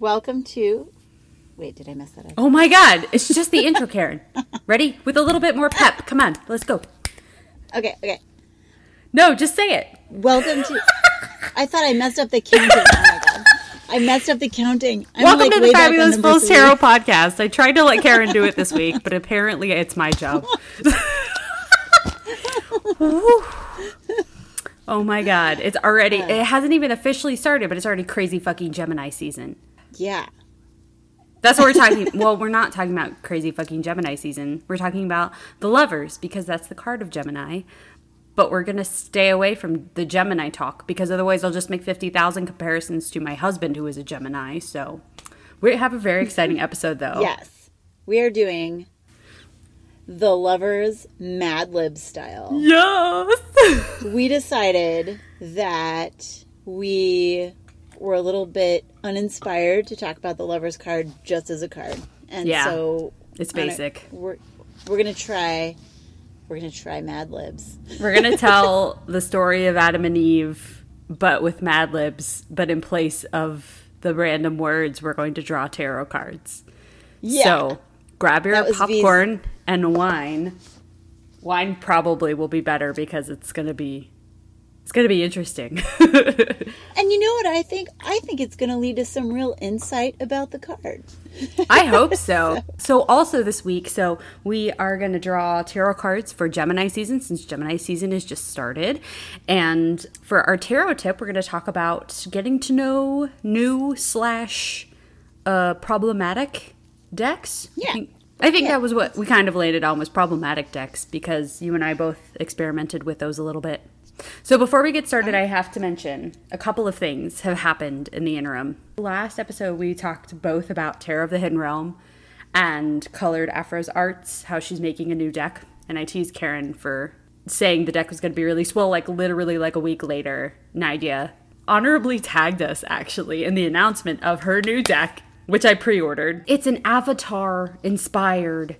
Welcome to. Wait, did I mess that up? Oh my god, it's just the intro, Karen. Ready? With a little bit more pep. Come on, let's go. Okay, okay. No, just say it. Welcome to. I thought I messed up the counting. Oh my god. I messed up the counting. I'm Welcome like to the Fabulous Fools. Tarot podcast. I tried to let Karen do it this week, but apparently it's my job. oh my god, it's already, it hasn't even officially started, but it's already crazy fucking Gemini season. Yeah. That's what we're talking. well, we're not talking about crazy fucking Gemini season. We're talking about the lovers because that's the card of Gemini. But we're gonna stay away from the Gemini talk because otherwise I'll just make fifty thousand comparisons to my husband who is a Gemini. So we have a very exciting episode though. Yes. We are doing the lovers Mad Lib style. Yes. We decided that we were a little bit uninspired to talk about the lovers card just as a card. And Yeah. so It's on a- basic. we're we're gonna try we're gonna try Mad Libs. We're gonna tell the story of Adam and Eve, but with Mad Libs, but in place of the random words, we're going to draw tarot cards. Yeah. So grab your was V's- popcorn and wine. Wine probably will be better because it's gonna be it's gonna be interesting. And you know what I think? I think it's gonna lead to some real insight about the card. I hope so. So also this week, so we are going to draw tarot cards for Gemini season since Gemini season has just started. And for our tarot tip, we're going to talk about getting to know new slash uh, problematic decks. Yeah. I think, I think Yeah. that was what we kind of landed on was problematic decks because you and I both experimented with those a little bit. So before we get started, I have to mention a couple of things have happened in the interim. Last episode, we talked both about Tarot of the Hidden Realm and Colored Afro's Arts, how she's making a new deck. And I teased Karen for saying the deck was going to be released. Well, like literally like a week later, Nadia honorably tagged us actually in the announcement of her new deck, which I pre-ordered. It's an Avatar inspired,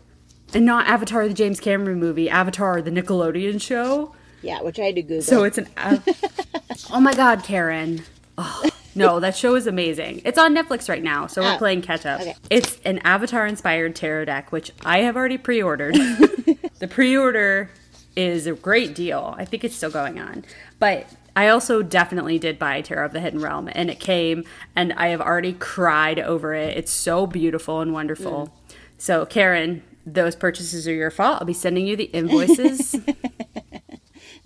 and not Avatar the James Cameron movie, Avatar the Nickelodeon show. Yeah, which I had to Google. So it's an. av- oh my God, Karen. Oh, no, that show is amazing. It's on Netflix right now, so we're Oh, playing catch up. okay. It's an Avatar inspired tarot deck, which I have already pre ordered. the pre order is a great deal. I think it's still going on. But I also definitely did buy Tarot of the Hidden Realm, and it came, and I have already cried over it. It's so beautiful and wonderful. Mm. So, Karen, those purchases are your fault. I'll be sending you the invoices.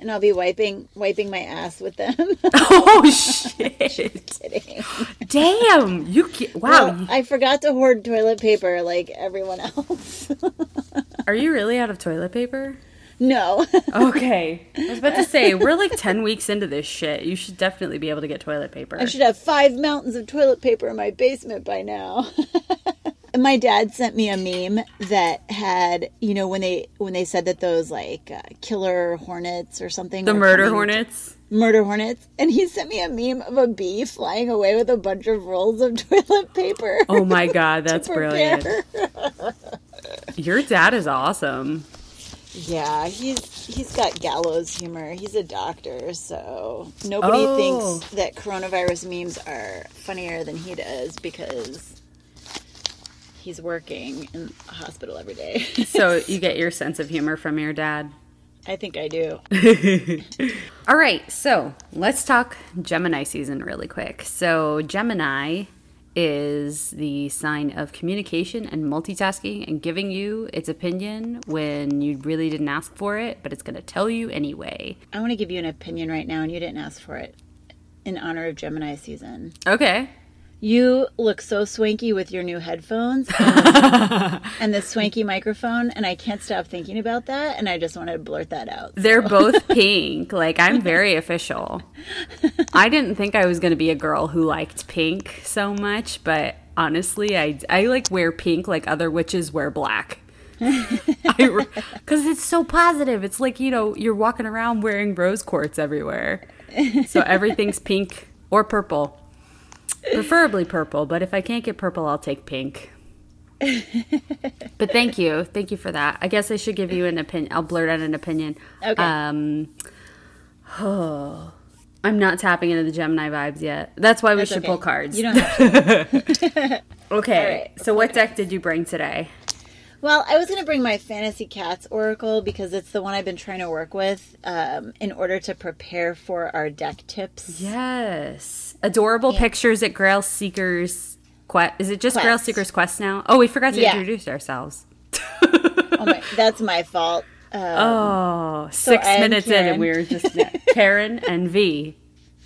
and I'll be wiping wiping my ass with them. oh, shit. Kidding. Damn, you ca- wow. Well, I forgot to hoard toilet paper like everyone else. Are you really out of toilet paper? no. Okay. I was about to say, we're like 10 weeks into this shit. You should definitely be able to get toilet paper. I should have five mountains of toilet paper in my basement by now. My dad sent me a meme that had, you know, when they when they said that those like uh, killer hornets or something, the murder hornets. murder hornets, and he sent me a meme of a bee flying away with a bunch of rolls of toilet paper. Oh my god, that's brilliant. Your dad is awesome. Yeah, he's he's got gallows humor. He's a doctor, so nobody Oh. thinks that coronavirus memes are funnier than he does because he's working in a hospital every day. So you get your sense of humor from your dad. I think I do. All right, so let's talk Gemini season really quick. So, Gemini is the sign of communication and multitasking and giving you its opinion when you really didn't ask for it, but it's going to tell you anyway. I want to give you an opinion right now, and you didn't ask for it. In honor of Gemini season, Okay. You look so swanky with your new headphones and, and the swanky microphone, and I can't stop thinking about that. And I just wanted to blurt that out. They're both pink. Like, I'm very official. I didn't think I was going to be a girl who liked pink so much, but honestly, I, I like wear pink like other witches wear black. Because it's so positive. It's like, you know, you're walking around wearing rose quartz everywhere. So everything's pink or purple. Preferably purple, but if I can't get purple, I'll take pink. but thank you. Thank you for that. I guess I should give you an opinion. I'll blurt out an opinion. Okay. Um, oh, I'm not tapping into the Gemini vibes yet. That's why we That's should okay. pull cards. You don't have to. okay. right, so what deck did you bring today? Well, I was going to bring my Fantasy Cats Oracle because it's the one I've been trying to work with um, in order to prepare for our deck tips. Yes. Adorable pictures at Grail Seekers Quest. Is it just Grail Seekers Quest now? Oh, we forgot to Yeah. introduce ourselves. Oh my, that's my fault. Um, oh, six I'm minutes in and we were just Karen and V.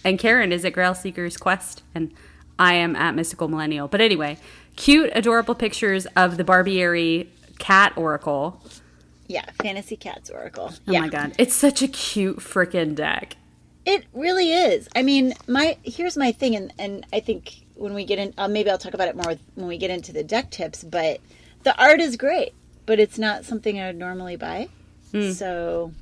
And Karen is at Grail Seekers Quest and I am at Mystical Millennial. But anyway, cute, adorable pictures of the Barbieri cat oracle. Yeah, Fantasy Cats Oracle. Oh yeah. my god. It's such a cute freaking deck. It really is. I mean, my here's my thing, and and I think when we get in, uh, maybe I'll talk about it more with, when we get into the deck tips. But the art is great, but it's not something I would normally buy. So,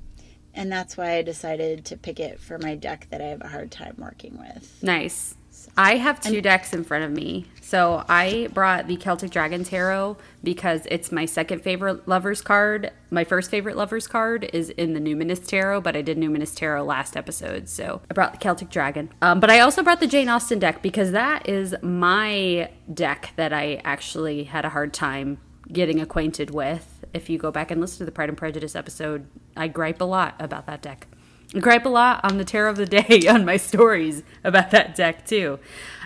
and that's why I decided to pick it for my deck that I have a hard time working with. Nice. I have two decks in front of me. So I brought the Celtic Dragon Tarot because it's my second favorite Lovers card. My first favorite Lovers card is in the Numinous Tarot, but I did Numinous Tarot last episode. So I brought the Celtic Dragon. Um, but I also brought the Jane Austen deck because that is my deck that I actually had a hard time getting acquainted with. If you go back and listen to the Pride and Prejudice episode, I gripe a lot about that deck. Gripe a lot on the Tarot of the Day on my stories about that deck too.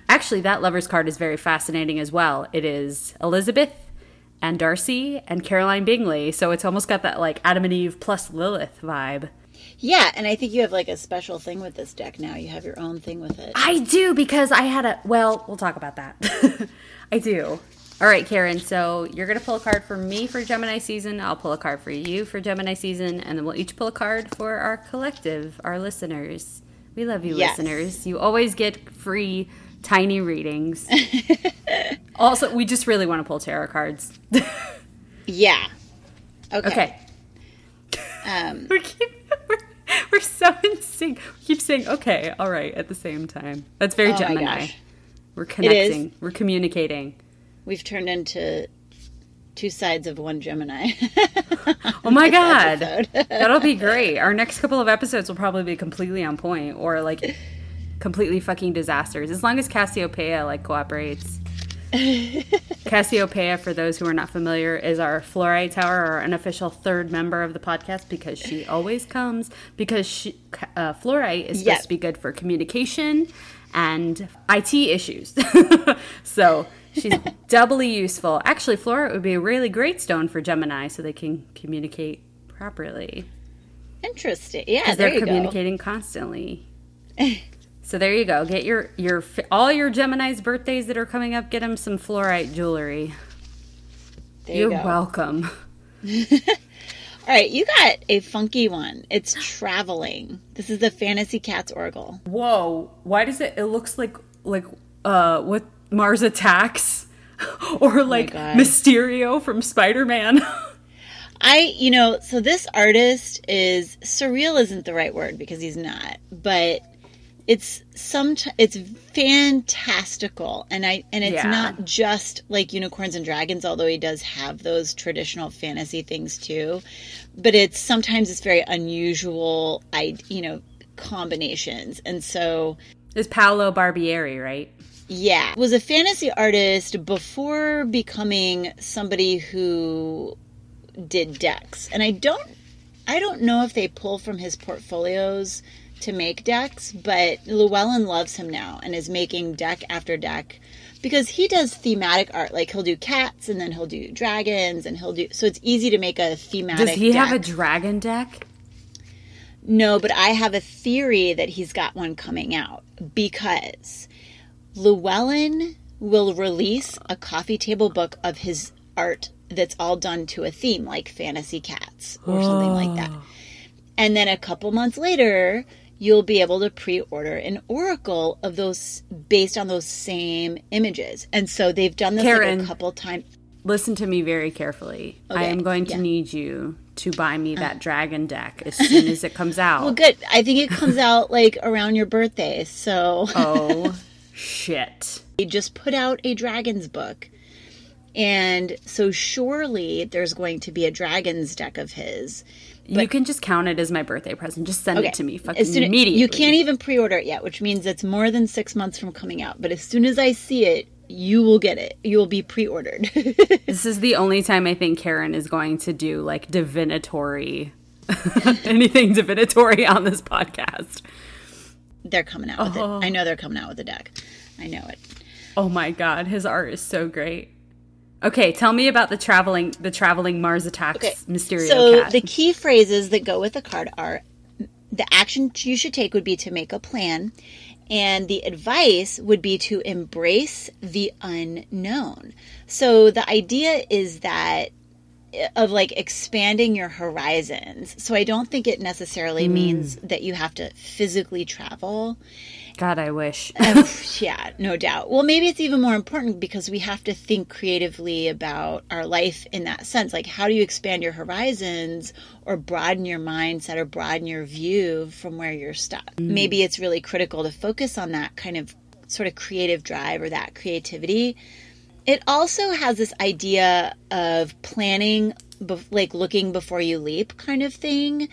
Actually, that lover's card is very fascinating as well. It is Elizabeth and Darcy and Caroline Bingley, so it's almost got that like Adam and Eve plus Lilith vibe. Yeah, and I think you have like a special thing with this deck now. You have your own thing with it. I do because I had a well, we'll talk about that. I do. All right, Karen. So you're gonna pull a card for me for Gemini season. I'll pull a card for you for Gemini season, and then we'll each pull a card for our collective, our listeners. We love you, Yes. listeners. You always get free tiny readings. also, we just really want to pull tarot cards. Yeah. Okay. Okay. Um, We keep, we're, we're so in sync. We keep saying okay, all right at the same time. That's very Oh Gemini. We're connecting. We're communicating. We've turned into two sides of one Gemini. Oh my god. That'll be great. Our next couple of episodes will probably be completely on point or like completely fucking disasters. As long as Cassiopeia like cooperates. Cassiopeia, for those who are not familiar, is our fluorite tower, our unofficial third member of the podcast because she always comes because she, uh, fluorite is supposed Yes. to be good for communication and IT issues. so she's doubly useful. Actually, fluorite would be a really great stone for Gemini so they can communicate properly Interesting. Yeah, because they're you communicating constantly. so there you go. Get your your all your Gemini's birthdays that are coming up. Get them some fluorite jewelry. There you You're go. welcome. All right, you got a funky one. It's traveling. This is the Fantasy Cats Oracle. Whoa! Why does it? It looks like like uh what Mars attacks, or like God. Mysterio from Spider Man. I, you know, so this artist is surreal isn't the right word because he's not, but it's some it's fantastical and I and it's Yeah. not just like unicorns and dragons although he does have those traditional fantasy things too. But it's sometimes it's very unusual I you know combinations. And so is Paolo Barbieri right? Yeah, was a fantasy artist before becoming somebody who did decks. And I don't I don't know if they pull from his portfolios to make decks, but Llewellyn loves him now and is making deck after deck because he does thematic art. Like he'll do cats and then he'll do dragons and he'll do so it's easy to make a thematic Does he have a dragon deck? No, but I have a theory that he's got one coming out because Llewellyn will release a coffee table book of his art that's all done to a theme, like fantasy cats or something like that. And then a couple months later, you'll be able to pre-order an oracle of those based on those same images. And so they've done this like a couple times. Listen to me very carefully. I am going to yeah. Uh. need you to buy me that dragon deck as soon as it comes out. Well, good. I think it comes out like around your birthday. So Oh shit. They just put out a dragons book And so surely there's going to be a dragons deck of his. you can just count it as my birthday present. Just send it to me fucking As soon- immediately. You can't even pre-order it yet, which means it's more than six months from coming out. But as soon as I see it, you will get it. You will be pre-ordered. This is the only time I think Karen is going to do like divinatory, anything divinatory on this podcast. They're coming out with it. I oh. know they're coming out with a deck. I know it. Oh my god, his art is so great. Okay, tell me about the traveling the traveling Mars attacks Okay, Mysterio so cat. the key phrases that go with the card are the action you should take would be to make a plan and the advice would be to embrace the unknown so the idea is that of like expanding your horizons so i don't think it necessarily hmm. means that you have to physically travel God, I wish. Oh, yeah, no doubt. Well, maybe it's even more important because we have to think creatively about our life in that sense. Like, how do you expand your horizons or broaden your mindset or broaden your view from where you're stuck? Hmm. Maybe it's really critical to focus on that kind of sort of creative drive or that creativity. It also has this idea of planning, like looking before you leap kind of thing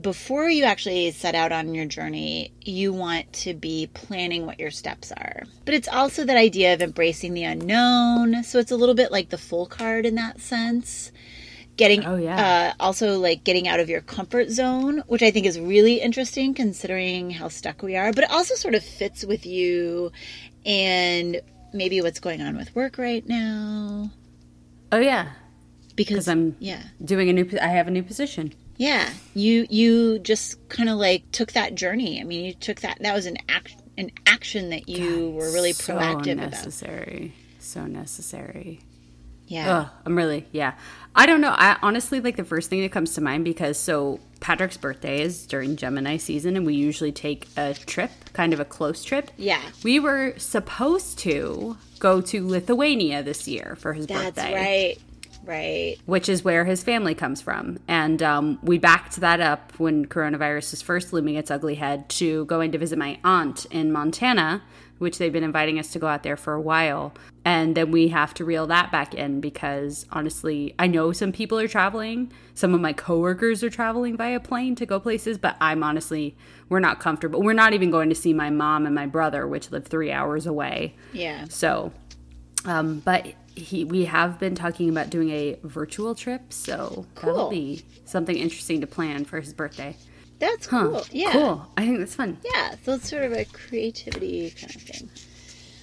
before you actually set out on your journey, you want to be planning what your steps are. But it's also that idea of embracing the unknown. So it's a little bit like the Fool card in that sense. Getting, Oh, yeah. uh, also like getting out of your comfort zone, which I think is really interesting considering how stuck we are. But it also sort of fits with you and maybe what's going on with work right now. Oh yeah, Because I'm- yeah, doing a new. I have a new position. Yeah, you you just kind of like took that journey. I mean, you took that that was an act an action that you were really so proactive about. So necessary. So necessary. Yeah. Ugh, I'm really yeah. I don't know. I honestly like the first thing that comes to mind because so Patrick's birthday is during Gemini season, and we usually take a trip, kind of a close trip. Yeah. We were supposed to go to Lithuania this year for his That's birthday. right. Right. which is where his family comes from. And um, we backed that up when coronavirus was first looming its ugly head to going to visit my aunt in Montana, which they've been inviting us to go out there for a while. And then we have to reel that back in because honestly, I know some people are traveling. Some of my coworkers are traveling via plane to go places, but I'm honestly, we're not comfortable. We're not even going to see my mom and my brother, which live three hours away. Yeah. So, um, but he, we have been talking about doing a virtual trip, so that'll be something interesting to plan for his birthday. That's Huh. cool. Yeah. Cool. I think that's fun. Yeah. So it's sort of a creativity kind of thing.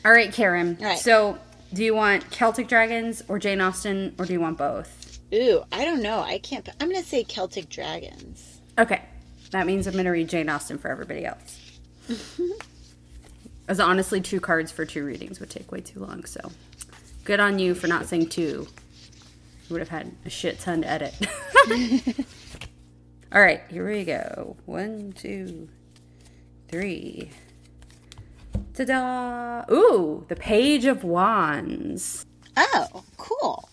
All right, Karen. All right. So, do you want Celtic Dragons or Jane Austen, or do you want both? Ooh, I don't know. I can't. I'm gonna say Celtic dragons. Okay, that means I'm going to read Jane Austen for everybody else. As honestly, two cards for two readings would take way too long. So, good on you for not saying two. You would have had a shit ton to edit. All right, here we go. One, two, three. Ta da! Ooh, the Page of Wands. Oh, cool.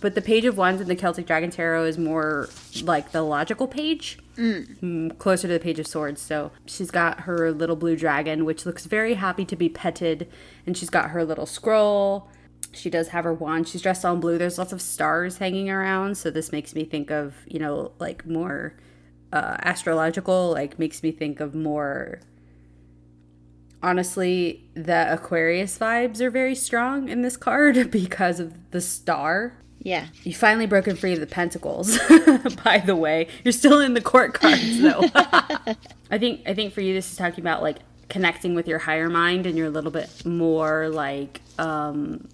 But the Page of Wands in the Celtic Dragon Tarot is more like the logical page, mm. closer to the Page of Swords. So she's got her little blue dragon, which looks very happy to be petted, and she's got her little scroll. She does have her wand. She's dressed all in blue. There's lots of stars hanging around, so this makes me think of you know like more uh, astrological. Like makes me think of more. Honestly, the Aquarius vibes are very strong in this card because of the star Yeah. you finally broken free of the pentacles. By the way, you're still in the court cards though. I think I think for you this is talking about like connecting with your higher mind and your little bit more like um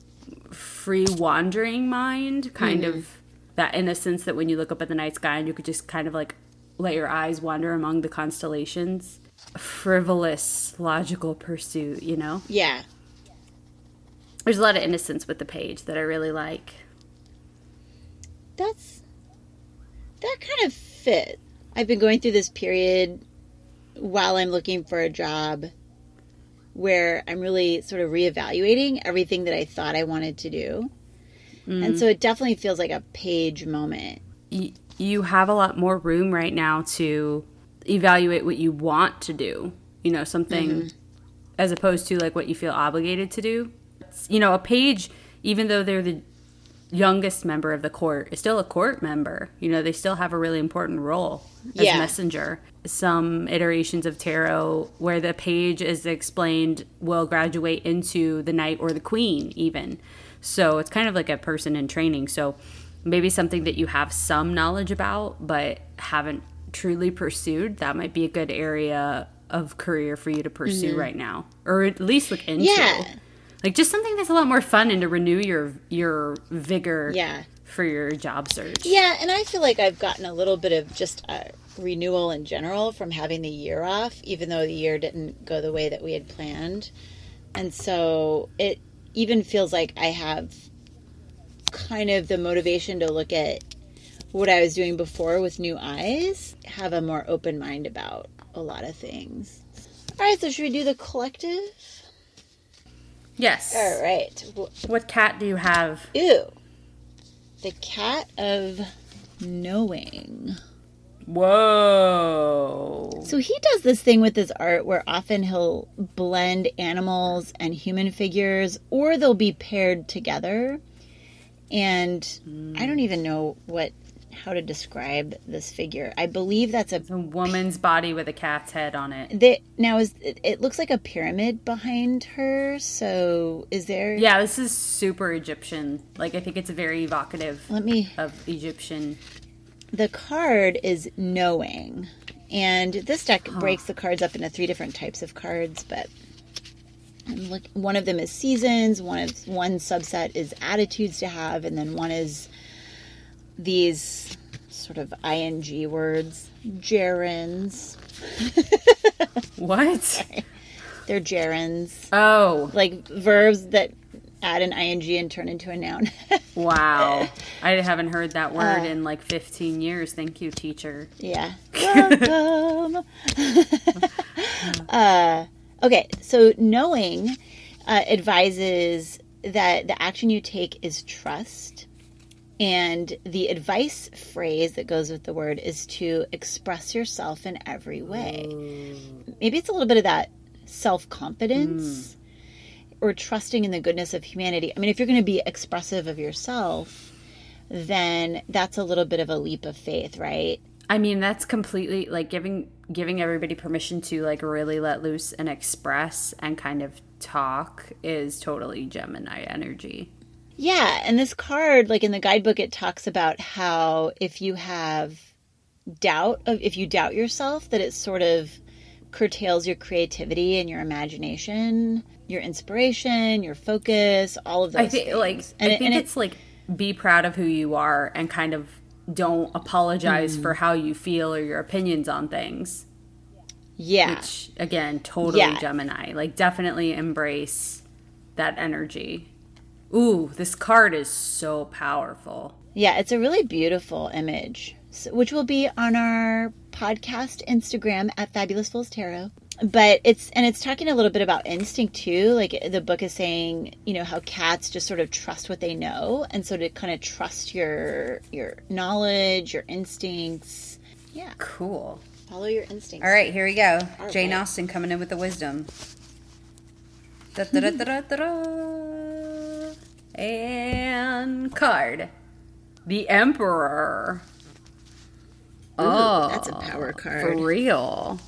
free wandering mind, kind hmm. of that innocence that when you look up at the night sky and you could just kind of like let your eyes wander among the constellations. Frivolous, logical pursuit, you know? Yeah. There's a lot of innocence with the page that I really like. That's that kind of fit. I've been going through this period while I'm looking for a job where I'm really sort of reevaluating everything that I thought I wanted to do. Mm. And so it definitely feels like a page moment. you have a lot more room right now to evaluate what you want to do. You know, something mm-hmm. as opposed to like what you feel obligated to do. It's- You know, a page even though they're the youngest member of the court, is still a court member. You know, they still have a really important role as Yeah. messenger. Some iterations of tarot where the page is explained will graduate into the knight or the queen, even. So it's kind of like a person in training. So maybe something that you have some knowledge about, but haven't truly pursued. That might be a good area of career for you to pursue mm-hmm. right now, or at least look into. Yeah. Like just something that's a lot more fun and to renew your your vigor Yeah. for your job search. Yeah, and I feel like I've gotten a little bit of just a renewal in general from having the year off, even though the year didn't go the way that we had planned. And so it even feels like I have kind of the motivation to look at what I was doing before with new eyes, have a more open mind about a lot of things. All right, so should we do the collective? Yes. All right. What cat do you have? Ew. The cat of knowing. Whoa. So he does this thing with his art where often he'll blend animals and human figures, or they'll be paired together. And I don't hmm. even know what how to describe this figure. I believe that's a A woman's body with a cat's head on it. that now is it, it looks like a pyramid behind her. So is there? Yeah, this is super Egyptian. Like I think it's very evocative Let me of Egyptian. the card is knowing and this deck breaks the cards up into three different types of cards but look, one of them is seasons one of one subset is attitudes to have and then one is these sort of ing words gerunds What? they're gerunds Oh, like verbs that add an ing and turn into a noun wow. I haven't heard that Uh. word in like 15 years. Thank you, teacher. Yeah. Welcome. uh, okay, so knowing uh, advises that the action you take is trust. And the advice phrase that goes with the word is to express yourself in every way. Maybe it's a little bit of that self confidence hmm. or trusting in the goodness of humanity. I mean, if you're going to be expressive of yourself, then that's a little bit of a leap of faith, right? I mean, that's completely like giving giving everybody permission to like really let loose and express and kind of talk is totally Gemini energy. Yeah, and this card, like in the guidebook, it talks about how if you have doubt of if you doubt yourself, that it sort of curtails your creativity and your imagination, your inspiration, your focus, all of those I think things. like and I it- think and it- it's like be proud of who you are and kind of don't apologize Mm. for how you feel or your opinions on things. yeah, Which again, totally Yeah. Gemini. Like definitely embrace that energy. Ooh, this card is so powerful. yeah, it's a really beautiful image, which will be on our podcast Instagram at Fabulous Fools Tarot. But it's and it's talking a little bit about instinct too. Like the book is saying, you know, how cats just sort of trust what they know, and so to kind of trust your your knowledge, your instincts. Yeah, Cool. follow your instincts. All right, here we go. All Jane right. Austen coming in with the wisdom. Da, da, da, da, da, da. And card. The Emperor. oh, that's a power card. For real.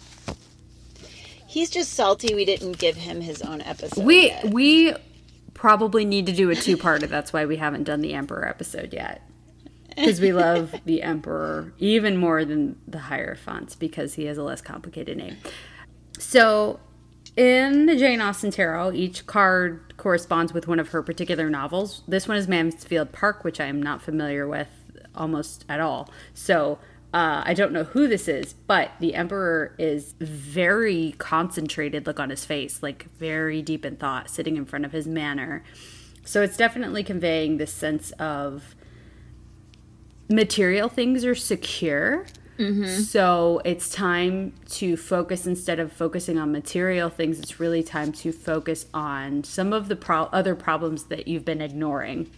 He's just salty we didn't give him his own episode. We yet. we probably need to do a two-parter. That's why we haven't done the Emperor episode yet. Because we love the Emperor even more than the Hierophant because he has a less complicated name. So, in the Jane Austen Tarot, each card corresponds with one of her particular novels. This one is Mansfield Park, which I am not familiar with almost at all. So, uh, I don't know who this is, but the Emperor is very concentrated look on his face, like very deep in thought, sitting in front of his manor. So, it's definitely conveying this sense of material things are secure. Mm-hmm. So it's time to focus instead of focusing on material things. It's really time to focus on some of the pro- other problems that you've been ignoring.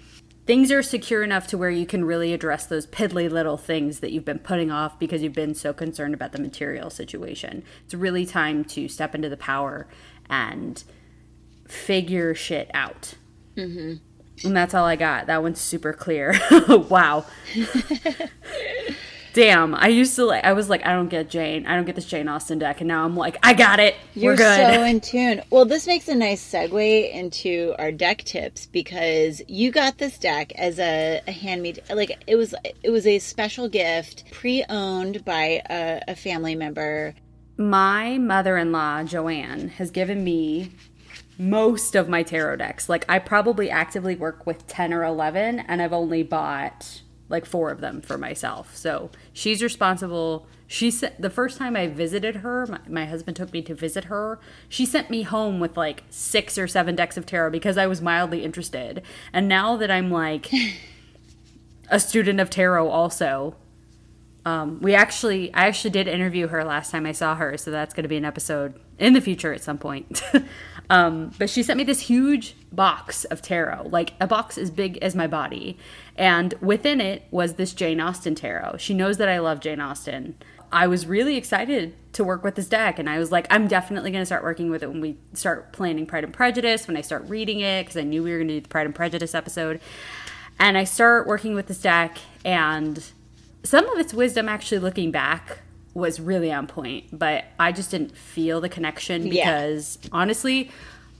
Things are secure enough to where you can really address those piddly little things that you've been putting off because you've been so concerned about the material situation. It's really time to step into the power and figure shit out. Mm-hmm. And that's all I got. That one's super clear. wow. Damn, I used to like. I was like, I don't get Jane. I don't get this Jane Austen deck, and now I'm like, I got it. You're We're good. so in tune. Well, this makes a nice segue into our deck tips because you got this deck as a, a handmade. Like it was, it was a special gift, pre-owned by a, a family member. My mother-in-law Joanne has given me most of my tarot decks. Like I probably actively work with ten or eleven, and I've only bought like four of them for myself. So she's responsible. She sent the first time I visited her, my, my, husband took me to visit her. She sent me home with like six or seven decks of tarot because I was mildly interested. And now that I'm like a student of tarot, also, um, we actually, I actually did interview her last time I saw her, so that's going to be an episode in the future at some point. um, but she sent me this huge box of tarot, like a box as big as my body. And within it was this Jane Austen tarot. She knows that I love Jane Austen. I was really excited to work with this deck, and I was like, I'm definitely going to start working with it when we start planning Pride and Prejudice, when I start reading it, because I knew we were going to do the Pride and Prejudice episode. And I start working with this deck, and some of its wisdom, actually looking back, was really on point, but I just didn't feel the connection because yeah. honestly,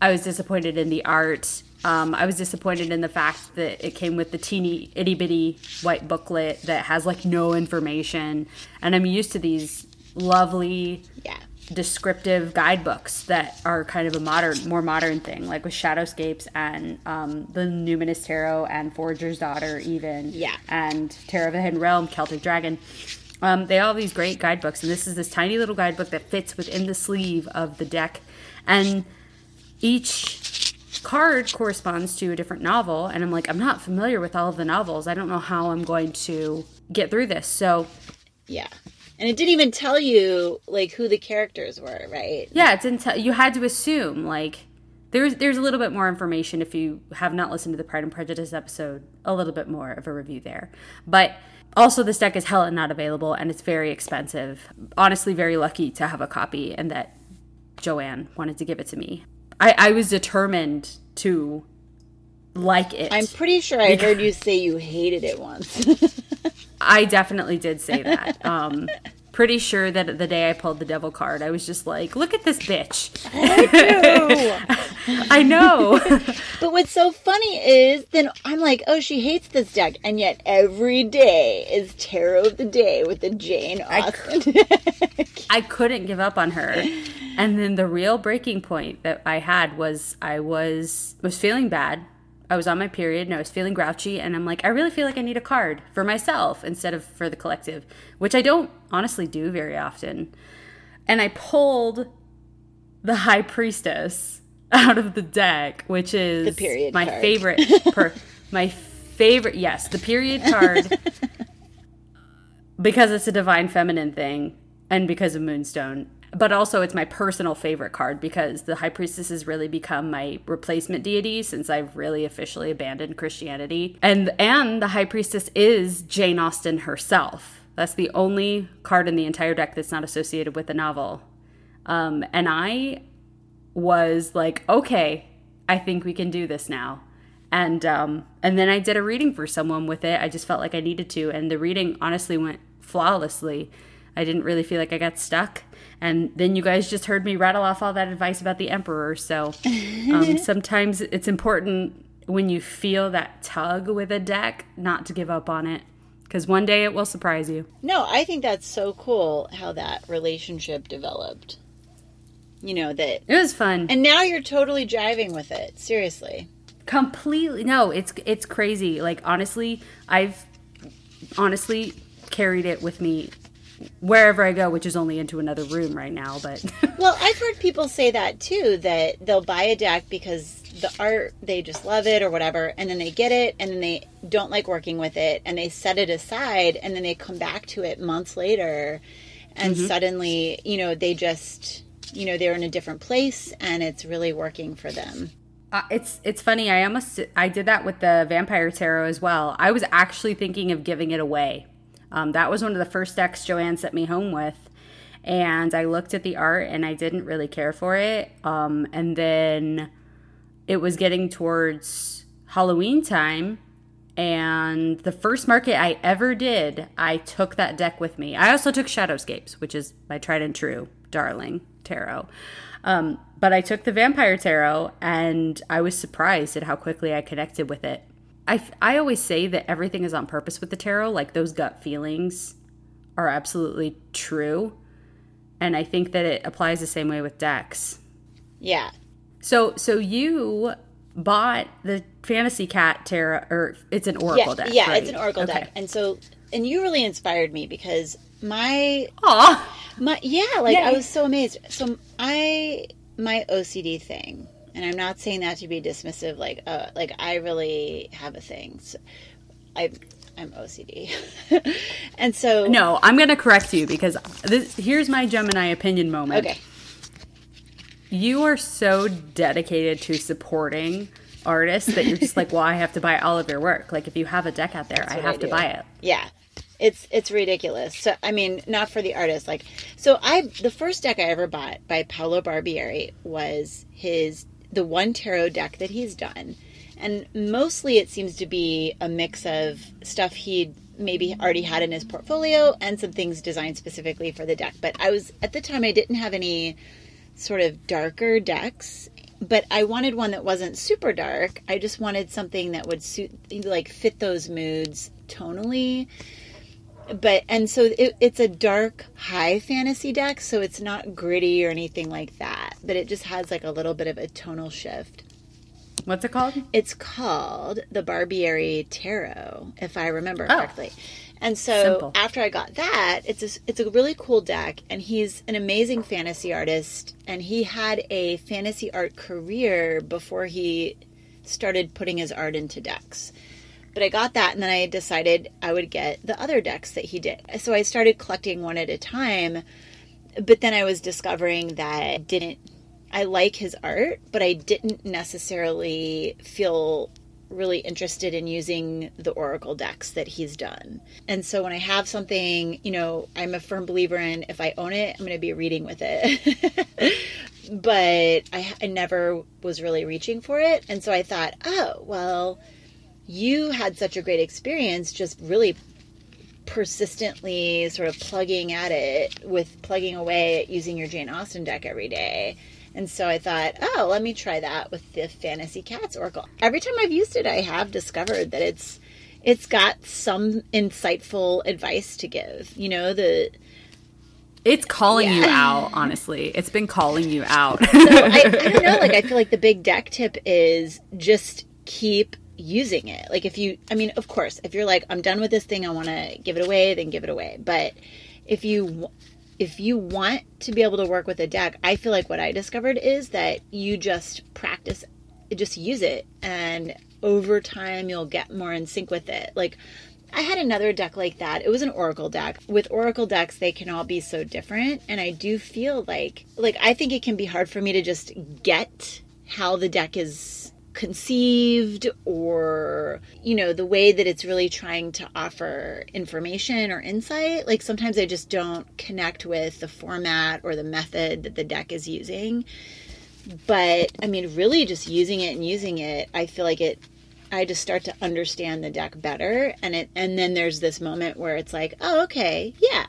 I was disappointed in the art. Um, I was disappointed in the fact that it came with the teeny itty bitty white booklet that has like no information. And I'm used to these lovely, yeah. descriptive guidebooks that are kind of a modern, more modern thing, like with Shadowscapes and um, the Numinous Tarot and Forager's Daughter, even. Yeah. And Tarot of the Hidden Realm, Celtic Dragon. Um, they all have these great guidebooks, and this is this tiny little guidebook that fits within the sleeve of the deck. And each card corresponds to a different novel. And I'm like, I'm not familiar with all of the novels. I don't know how I'm going to get through this. So, yeah. And it didn't even tell you like who the characters were, right? Yeah, it didn't tell you had to assume like there's there's a little bit more information if you have not listened to the Pride and Prejudice episode, a little bit more of a review there. But also, this deck is hella not available and it's very expensive. Honestly, very lucky to have a copy and that Joanne wanted to give it to me. I, I was determined to like it. I'm pretty sure I heard you say you hated it once. I definitely did say that. Um, pretty sure that the day I pulled the devil card, I was just like, look at this bitch. I do. I know. but what's so funny is then I'm like, oh, she hates this deck. And yet every day is Tarot of the Day with the Jane Austen. I, I couldn't give up on her. And then the real breaking point that I had was I was was feeling bad I was on my period and I was feeling grouchy, and I'm like, I really feel like I need a card for myself instead of for the collective, which I don't honestly do very often. And I pulled the High Priestess out of the deck, which is my card. favorite. Per, my favorite, yes, the period card, because it's a divine feminine thing, and because of Moonstone but also it's my personal favorite card because the high priestess has really become my replacement deity since I've really officially abandoned Christianity. And and the high priestess is Jane Austen herself. That's the only card in the entire deck that's not associated with the novel. Um, and I was like, okay, I think we can do this now. And um, and then I did a reading for someone with it. I just felt like I needed to, and the reading honestly went flawlessly. I didn't really feel like I got stuck. And then you guys just heard me rattle off all that advice about the emperor. So um, sometimes it's important when you feel that tug with a deck not to give up on it because one day it will surprise you. No, I think that's so cool how that relationship developed. You know that it was fun, and now you're totally jiving with it. Seriously, completely. No, it's it's crazy. Like honestly, I've honestly carried it with me wherever I go, which is only into another room right now. But well, I've heard people say that too that they'll buy a deck because the art they just love it or whatever, and then they get it and then they don't like working with it and they set it aside and then they come back to it months later, and mm-hmm. suddenly you know they just you know they're in a different place and it's really working for them. Uh, it's it's funny. I almost I did that with the Vampire Tarot as well. I was actually thinking of giving it away um, that was one of the first decks Joanne sent me home with. And I looked at the art and I didn't really care for it. Um, and then it was getting towards Halloween time. And the first market I ever did, I took that deck with me. I also took Shadowscapes, which is my tried and true darling tarot. Um, but I took the Vampire Tarot and I was surprised at how quickly I connected with it. I, I always say that everything is on purpose with the tarot, like those gut feelings are absolutely true. And I think that it applies the same way with decks. Yeah. So so you bought the Fantasy Cat Tarot, or it's an Oracle yeah, deck. Yeah, right? it's an Oracle Okay. deck. And so, and you really inspired me because my, Aw. my, yeah, like I was so amazed. So I, my OCD thing, and I'm not saying that to be dismissive, like, uh, like I really have a thing. So I, I'm OCD. and so, No, I'm going to correct you because this, here's my Gemini opinion moment. okay. You are so dedicated to supporting artists that you're just like, well, I have to buy all of your work. Like, if you have a deck out there, I have I to buy it. Yeah. It's it's ridiculous. So I mean, not for the artist. Like, so I the first deck I ever bought by Paolo Barbieri was his the one tarot deck that he's done, and mostly it seems to be a mix of stuff he'd maybe already had in his portfolio and some things designed specifically for the deck. But I was at the time I didn't have any sort of darker decks but I wanted one that wasn't super dark. I just wanted something that would suit like fit those moods tonally. But and so it, it's a dark high fantasy deck, so it's not gritty or anything like that. But it just has like a little bit of a tonal shift. What's it called? It's called the Barbieri Tarot, if I remember Oh. correctly. And so Simple. after I got that, it's a, it's a really cool deck, and he's an amazing fantasy artist, and he had a fantasy art career before he started putting his art into decks. But I got that, and then I decided I would get the other decks that he did. So I started collecting one at a time. But then I was discovering that I didn't. I like his art, but I didn't necessarily feel really interested in using the oracle decks that he's done. And so when I have something, you know, I'm a firm believer in if I own it, I'm going to be reading with it. but I, I never was really reaching for it. And so I thought, oh, well, you had such a great experience just really persistently sort of plugging at it with plugging away at using your Jane Austen deck every day. And so I thought, oh, let me try that with the Fantasy Cats Oracle. Every time I've used it, I have discovered that it's it's got some insightful advice to give. You know, the It's calling you out, honestly. It's been calling you out. I, I don't know. Like, I feel like the big deck tip is just keep using it. Like, if you, I mean, of course, if you're like, I'm done with this thing, I want to give it away, then give it away. But if you, if you want to be able to work with a deck, I feel like what I discovered is that you just practice, just use it, and over time you'll get more in sync with it. Like, I had another deck like that. It was an oracle deck. With oracle decks, they can all be so different, and I do feel like like I think it can be hard for me to just get how the deck is conceived or you know the way that it's really trying to offer information or insight. Like sometimes i just don't connect with the format or the method that the deck is using. But i mean really just using it and using it i feel like it i just start to understand the deck better. And it and then there's this moment where it's like oh okay yeah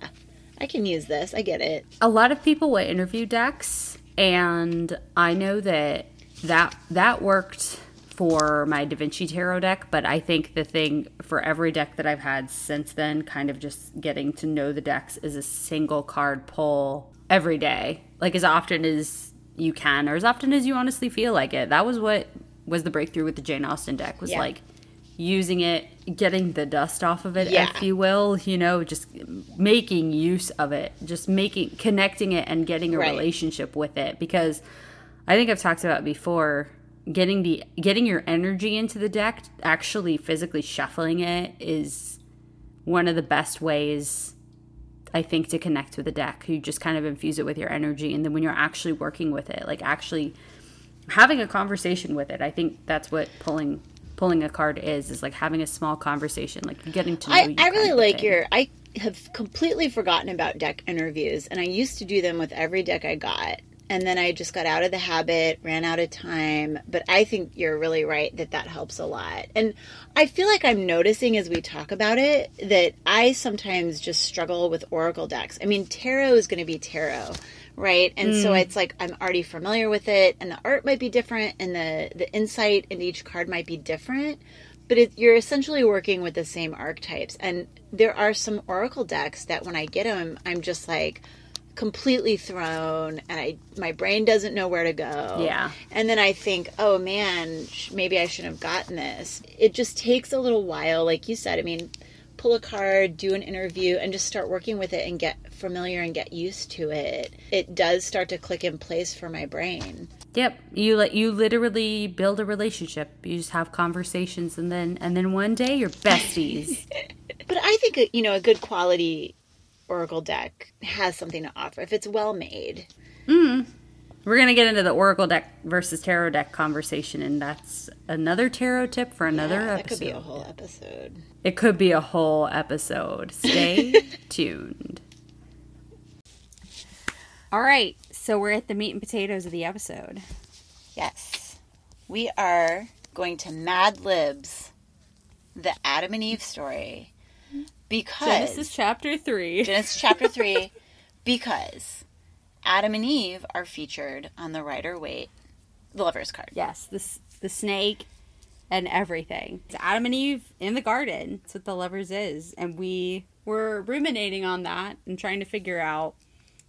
i can use this. I get it. A lot of people will interview decks and i know that that that worked for my da vinci tarot deck but i think the thing for every deck that i've had since then kind of just getting to know the decks is a single card pull every day like as often as you can or as often as you honestly feel like it that was what was the breakthrough with the jane austen deck was Yeah. like using it getting the dust off of it Yeah. if you will you know just making use of it just making connecting it and getting a Right. relationship with it because i think i've talked about before getting the getting your energy into the deck actually physically shuffling it is one of the best ways i think to connect with the deck you just kind of infuse it with your energy and then when you're actually working with it like actually having a conversation with it i think that's what pulling pulling a card is is like having a small conversation like getting to know I, you I really like thing. your. I have completely forgotten about deck interviews, and I used to do them with every deck I got. And then I just got out of the habit, ran out of time. But I think you're really right that that helps a lot. And I feel like I'm noticing as we talk about it that I sometimes just struggle with oracle decks. I mean, tarot is going to be tarot, right? And mm. so it's like I'm already familiar with it, and the art might be different, and the the insight in each card might be different. But it, you're essentially working with the same archetypes, and there are some oracle decks that when I get them, I'm just like completely thrown and I my brain doesn't know where to go. Yeah. And then I think, "Oh man, maybe I shouldn't have gotten this." It just takes a little while like you said. I mean, pull a card, do an interview and just start working with it and get familiar and get used to it. It does start to click in place for my brain. Yep, you let you literally build a relationship. You just have conversations, and then and then one day you're besties. but I think uh, you know a good quality Oracle deck has something to offer if it's well made. Mm. We're going to get into the Oracle deck versus tarot deck conversation, and that's another tarot tip for another yeah, that episode. could be a whole episode. It could be a whole episode. Stay tuned. All right, so we're at the meat and potatoes of the episode. Yes. We are going to Mad Libs, the Adam and Eve story because Genesis chapter 3. Genesis chapter 3 because Adam and Eve are featured on the Rider Waite the lover's card. Yes, the the snake and everything. It's Adam and Eve in the garden. That's what the lovers is, and we were ruminating on that and trying to figure out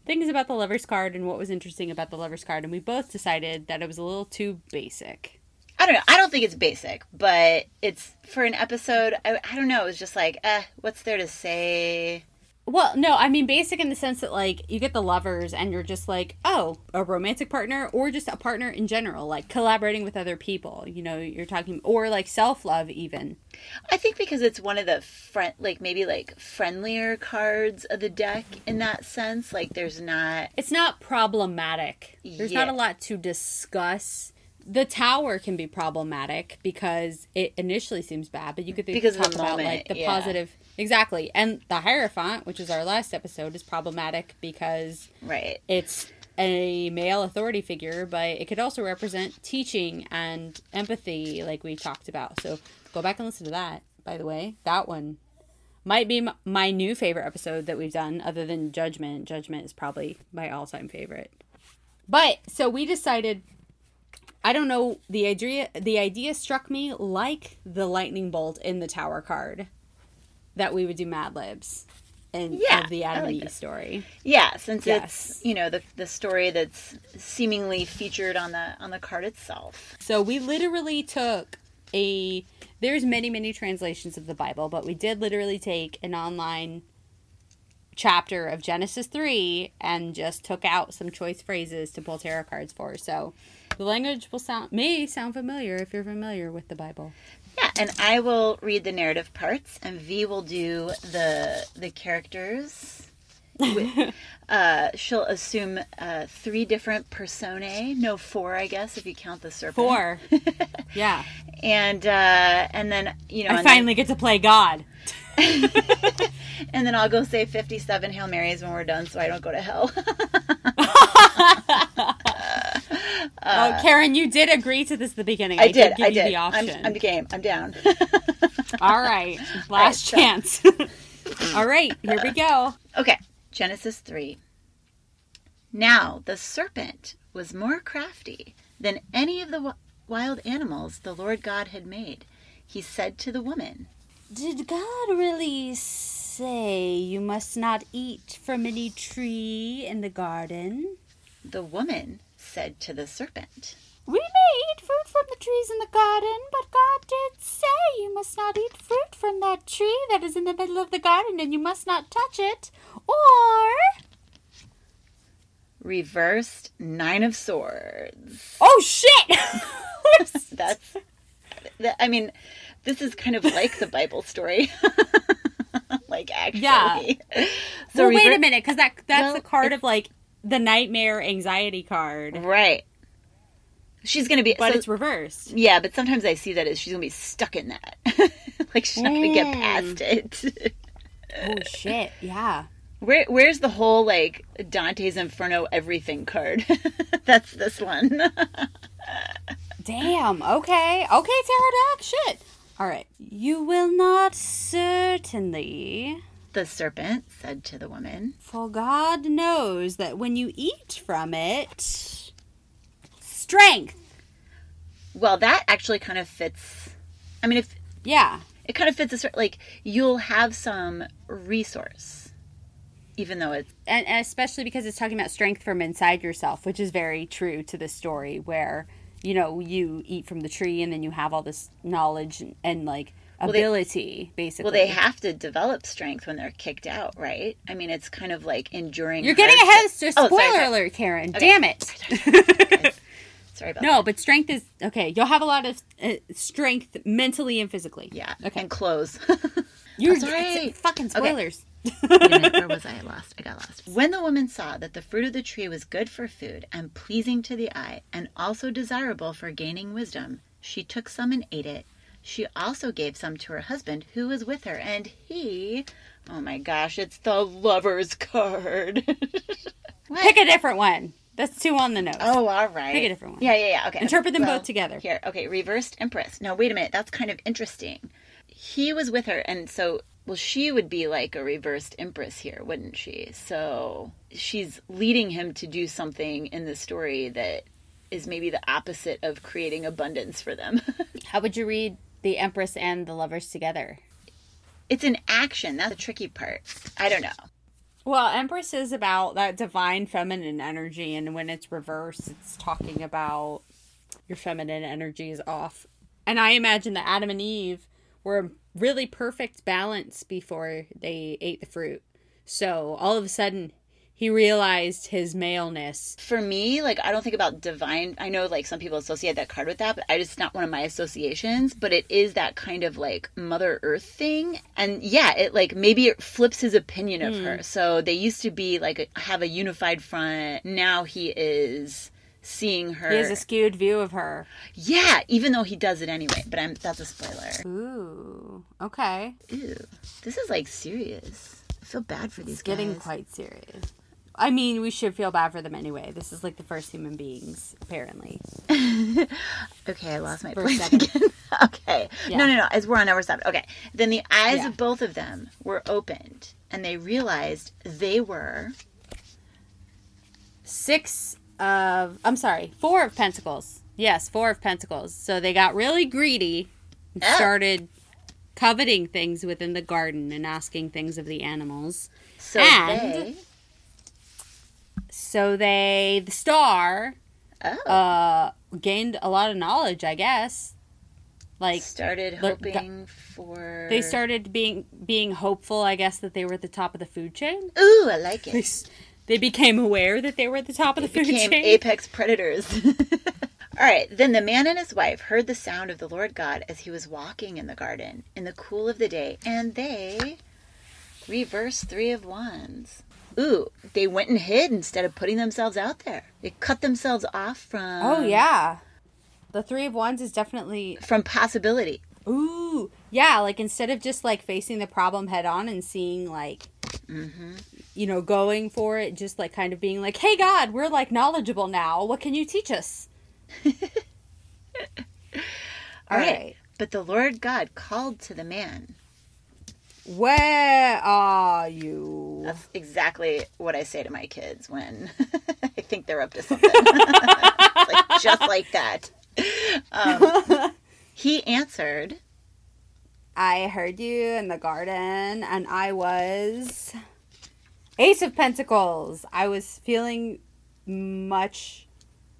things about the lover's card and what was interesting about the lover's card, and we both decided that it was a little too basic. I don't know. I don't think it's basic, but it's for an episode. I, I don't know. It was just like, eh, what's there to say? Well, no, I mean basic in the sense that like you get the lovers and you're just like, oh, a romantic partner or just a partner in general, like collaborating with other people. You know, you're talking or like self love even. I think because it's one of the front, like maybe like friendlier cards of the deck in that sense. Like there's not. It's not problematic. There's yeah. not a lot to discuss the tower can be problematic because it initially seems bad, but you could because talk about moment, like the yeah. positive exactly. And the Hierophant, which is our last episode, is problematic because right it's a male authority figure, but it could also represent teaching and empathy, like we talked about. So go back and listen to that. By the way, that one might be my new favorite episode that we've done, other than Judgment. Judgment is probably my all-time favorite. But so we decided I don't know the idea. The idea struck me like the lightning bolt in the tower card that we would do Mad Libs and yeah, of the Adam like and Eve story. Yeah, since yes. it's you know the the story that's seemingly featured on the on the card itself. So we literally took a. There's many many translations of the Bible, but we did literally take an online chapter of Genesis 3 and just took out some choice phrases to pull tarot cards for. So the language will sound may sound familiar if you're familiar with the Bible. Yeah, and I will read the narrative parts, and V will do the the characters. uh, she'll assume uh, three different personae. No, four, I guess, if you count the serpent. Four. yeah. And uh, and then you know, I finally then... get to play God. and then I'll go say fifty-seven Hail Marys when we're done, so I don't go to hell. Uh, oh, Karen, you did agree to this at the beginning. I, I did. did I did. I'm, I'm the game. I'm down. All right. Last right, chance. All right. Here we go. Okay. Genesis 3. Now the serpent was more crafty than any of the wild animals the Lord God had made. He said to the woman, Did God really say you must not eat from any tree in the garden? The woman said to the serpent, We may eat fruit from the trees in the garden, but God did say you must not eat fruit from that tree that is in the middle of the garden, and you must not touch it, or. Reversed Nine of Swords. Oh, shit! That's. I mean, this is kind of like the Bible story. like actually. Yeah. So well, wait a minute, because that that's well, the card of like the nightmare anxiety card. Right. She's gonna be, but so, it's reversed. Yeah, but sometimes I see that as she's gonna be stuck in that, like she's not gonna get mm. past it. oh shit! Yeah. Where where's the whole like Dante's Inferno everything card? That's this one. Damn. Okay. Okay, tarot deck. Shit. All right. You will not certainly. the serpent said to the woman. For God knows that when you eat from it, strength. Well, that actually kind of fits. I mean, if Yeah. it kind of fits a cer- like you'll have some resource, even though it's And, and especially because it's talking about strength from inside yourself, which is very true to the story where, you know, you eat from the tree and then you have all this knowledge and, and like they- ability, basically. well, they have to develop strength when they're kicked out, right? I mean, it's kind of like enduring. You're getting ahead of Oh, spoiler sorry, sorry. alert, Karen. Okay. Damn it. Sorry about No, but strength is okay. You'll have a lot of uh, strength mentally and physically. Yeah. Okay. And clothes. You're right. fucking spoilers. A minute, where was I? I lost. I got lost. When the woman saw that the fruit of the tree was good for food and pleasing to the eye and also desirable for gaining wisdom, she took some and ate it. She also gave some to her husband who was with her, and he. Oh my gosh, it's the lover's card. Pick a different one. That's two on the nose. Oh, all right. Pick a different one. Yeah, yeah, yeah. Okay. Interpret them Well, both together. Here, okay. Reversed Empress. Now, wait a minute. That's kind of interesting. He was with her, and so, well, she would be like a reversed Empress here, wouldn't she? So she's leading him to do something in the story that is maybe the opposite of creating abundance for them. How would you read the Empress and the lovers together? it's an action. That's the tricky part. I don't know. Well, Empress is about that divine feminine energy, and when it's reversed, it's talking about your feminine energy is off. And I imagine that Adam and Eve were a really perfect balance before they ate the fruit. So all of a sudden, he realized his maleness. For me, like I don't think about divine. I know like some people associate that card with that, but I just not one of my associations. But it is that kind of like Mother Earth thing, and yeah, it like maybe it flips his opinion of hmm. her. So they used to be like have a unified front. Now he is seeing her. He has a skewed view of her. yeah, even though he does it anyway. But I'm that's a spoiler. Ooh, okay. Ew, this is like serious. I feel bad for these It's getting guys. quite serious. I mean, we should feel bad for them anyway. This is like the first human beings, apparently. Okay, I lost my place seven. again. okay. Yeah. No, no, no. As we're on number seven. Okay. Then the eyes Yeah. of both of them were opened, and they realized they were. Six of, I'm sorry, four of pentacles. Yes, four of pentacles. So they got really greedy and Oh. started coveting things within the garden and asking things of the animals. So And- they. So they, the star, Oh. uh, gained a lot of knowledge, I guess. Like, started look, hoping for. they started being being hopeful, I guess, that they were at the top of the food chain. Ooh, I like it. They became aware that they were at the top of the food Became chain. apex predators. All right. Then the man and his wife heard the sound of the Lord God as he was walking in the garden in the cool of the day, and they reverse three of wands. Ooh, they went and hid instead of putting themselves out there. They cut themselves off from Oh yeah. The three of wands is definitely from possibility. ooh yeah. Like instead of just like facing the problem head on and seeing like, mm-hmm. You know, going for it, just like kind of being like, "Hey God, we're like knowledgeable now. What can you teach us?" All right. But the Lord God called to the man. Where are you? That's exactly what I say to my kids when I think they're up to something. Like, just like that. Um, he answered, I heard you in the garden, and I was Ace of Pentacles. I was feeling much,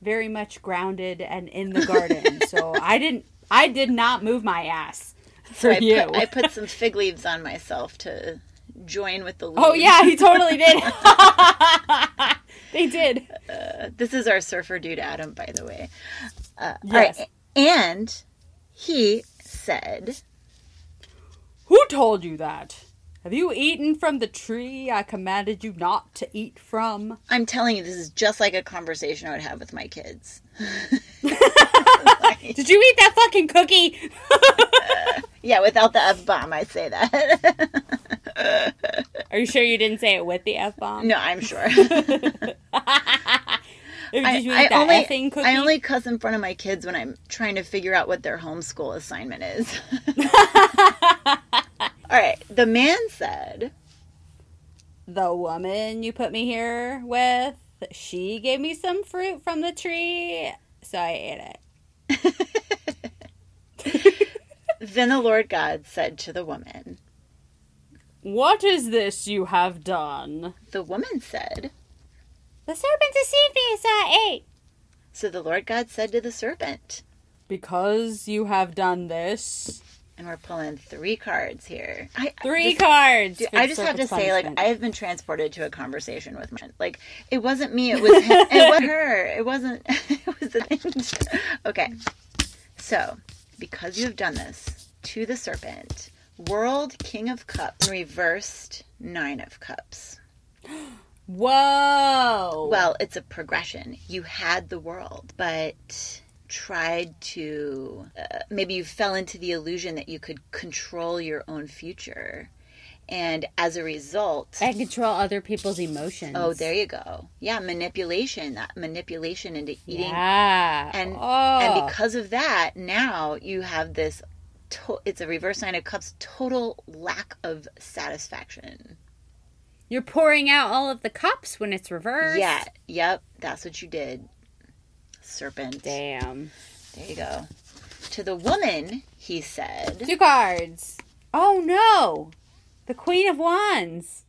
very much grounded and in the garden. so I didn't, I did not move my ass so for I you. put, I put some fig leaves on myself to join with the leaves. oh yeah, he totally did. they did. This is our surfer dude, Adam, by the way. Uh, Yes. Right. And he said, Who told you that? Have you eaten from the tree I commanded you not to eat from? I'm telling you, this is just like a conversation I would have with my kids. Did you eat that fucking cookie? Yeah, without the F bomb, I say that. Are you sure you didn't say it with the f bomb? No, I'm sure. Did you I, I only? I only cuss in front of my kids when I'm trying to figure out what their homeschool assignment is. All right. The man said, the woman you put me here with, she gave me some fruit from the tree, so I ate it. Then the Lord God said to the woman, What is this you have done? The woman said, The serpent deceived me, so I ate. So the Lord God said to the serpent, Because you have done this. And we're pulling three cards here. I, Three cards. Dude, I just have to serpent's say, like. I have been transported to a conversation with my like. It wasn't me. It was him. it was her. It wasn't. It was the thing. Okay, so because you have done this to the serpent, world king of cups, reversed nine of cups. Whoa. Well, it's a progression. You had the world, but tried to uh, maybe you fell into the illusion that you could control your own future. And as a result, and control other people's emotions. oh, there you go. Yeah, manipulation, that manipulation into eating Yeah. and oh. and because of that, now you have this to- it's a reverse nine of cups total lack of satisfaction. You're pouring out all of the cups when it's reversed. Yeah, yep, that's what you did. Serpent. Damn. There you go. To the woman, he said, Two cards. Oh no. The Queen of Wands.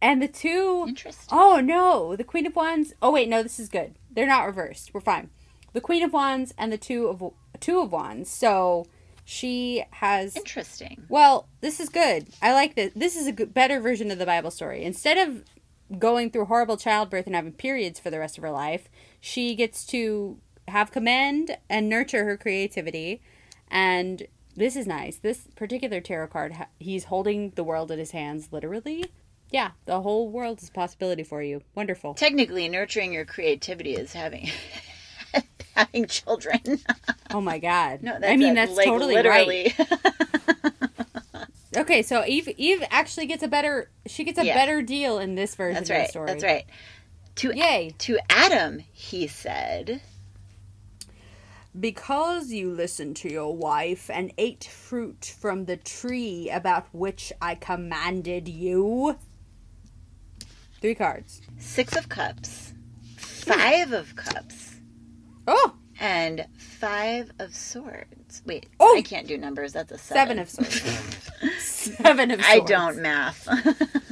And the two Interesting. Oh no, the Queen of Wands. Oh wait, no, this is good. They're not reversed. We're fine. The Queen of Wands and the two of two of Wands. So she has Interesting. Well, this is good. I like this. This is a good, better version of the Bible story. Instead of going through horrible childbirth and having periods for the rest of her life, she gets to have command and nurture her creativity. And this is nice. This particular tarot card, he's holding the world in his hands, literally. Yeah, the whole world is a possibility for you. Wonderful. Technically, nurturing your creativity is having having children. Oh my God. No, that's I mean, that's like, totally right. literally. Okay, so Eve Eve actually gets a better she gets a Yeah. better deal in this version That's of the story. That's right. To Yay. to Adam, he said, Because you listened to your wife and ate fruit from the tree about which I commanded you. Three cards. six of cups, five of cups, Oh, and five of swords. Wait, Oh! I can't do numbers. That's a seven. seven of swords. seven of swords. I don't math.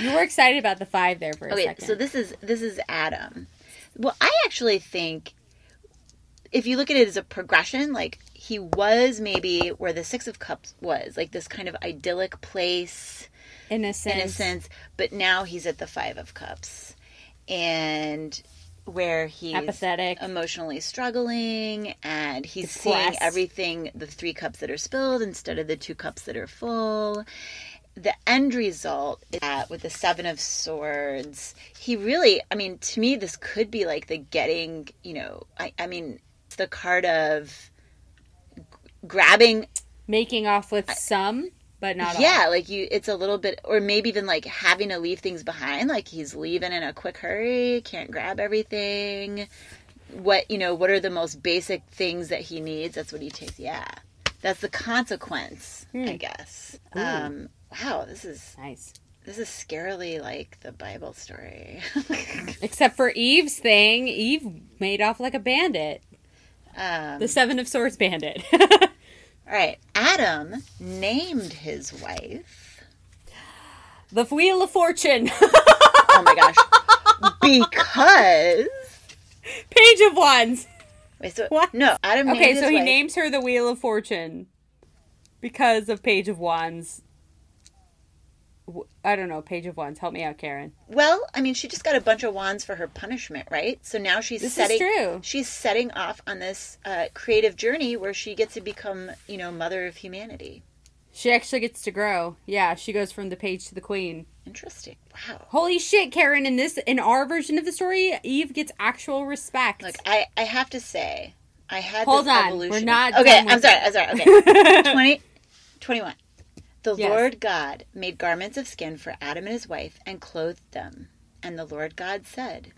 You were excited about the five there for a okay, second. so this is this is Adam. Well, I actually think if you look at it as a progression, like he was maybe where the six of cups was, like this kind of idyllic place. innocence. innocence, but now he's at the five of cups, and where he's Apathetic. emotionally struggling, and he's seeing everything the three cups that are spilled instead of the two cups that are full. The end result is that with the seven of swords, he really, I mean, to me, this could be like the getting, you know, I, I mean, it's the card of g- grabbing Making off with some, but not all. yeah like you it's a little bit or maybe even like having to leave things behind like he's leaving in a quick hurry can't grab everything. What you know what are the most basic things that he needs? That's what he takes yeah. That's the consequence i guess. Um wow this is Nice. this is scarily like the bible story Except for Eve's thing. Eve made off like a bandit. um The Seven of Swords bandit. all right adam named his wife the Wheel of Fortune. oh my gosh because Page of Wands. wait so What? no adam named Okay, so he wife- names her the Wheel of Fortune because of Page of Wands. I don't know, Page of Wands. Help me out, Karen. Well, I mean, she just got a bunch of wands for her punishment, right? So now she's This is setting. true. She's setting off on this uh, creative journey where she gets to become, you know, mother of humanity. She actually gets to grow. Yeah, she goes from the page to the queen. Interesting. Wow. Holy shit, Karen! In this, in our version of the story, Eve gets actual respect. Like I, I have to say, I had Hold on, evolution. we're not Okay, I'm sorry. it. I'm sorry. Okay, 20, 21. The Yes. Lord God made garments of skin for Adam and his wife and clothed them. And the Lord God said,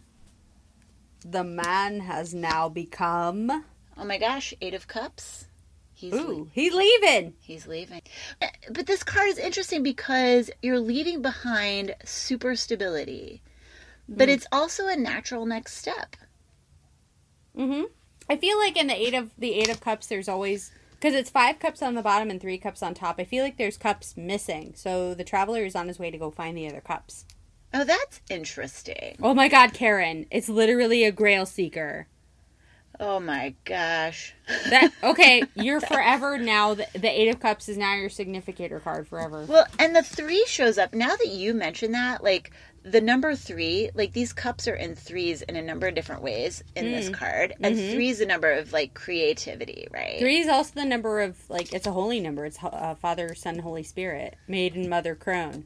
The man has now become. Oh my gosh, Eight of Cups. He's le- he's leaving. he's leaving. Uh, But this card is interesting because you're leaving behind super stability. But it's also a natural next step. Mm-hmm. I feel like in the eight of the eight of cups, there's always because it's five cups on the bottom and three cups on top. I feel like there's cups missing, so the traveler is on his way to go find the other cups. Oh, that's interesting. Oh my God, Karen! It's literally a Grail seeker. Oh my gosh. That okay? You're forever now. The, the eight of cups is now your significator card forever. Well, and the three shows up. Now that you mention that, like the number three, like these cups are in threes in a number of different ways in this card. And three is a number of like creativity, right? Three is also the number of like it's a holy number. It's uh, Father, Son, Holy Spirit, Maiden, Mother, Crone.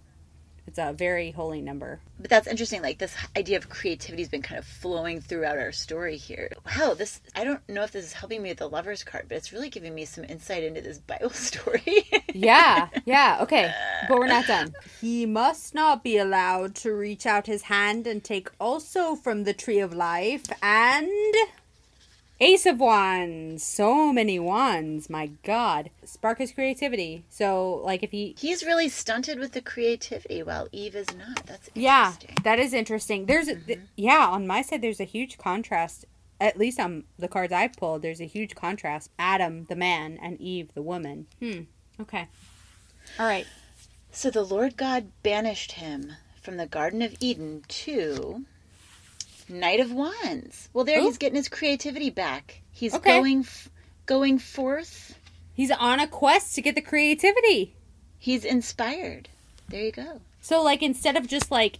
It's a very holy number. But that's interesting. Like this idea of creativity has been kind of flowing throughout our story here. Wow, this I don't know if this is helping me with the lovers card, but it's really giving me some insight into this Bible story. Yeah, yeah, okay. But we're not done. He must not be allowed to reach out his hand and take also from the tree of life and Ace of Wands. So many wands, my god. Spark his creativity. So like if he He's really stunted with the creativity while Eve is not. That's Yeah, that is interesting. There's a, th- yeah, on my side there's a huge contrast. At least on the cards I've pulled, there's a huge contrast. Adam, the man, and Eve, the woman. Hmm. Okay. All right. So the Lord God banished him from the Garden of Eden to Knight of Wands. Well, there Ooh. he's getting his creativity back. He's Okay. going f- going forth. He's on a quest to get the creativity. He's inspired. There you go. So like instead of just like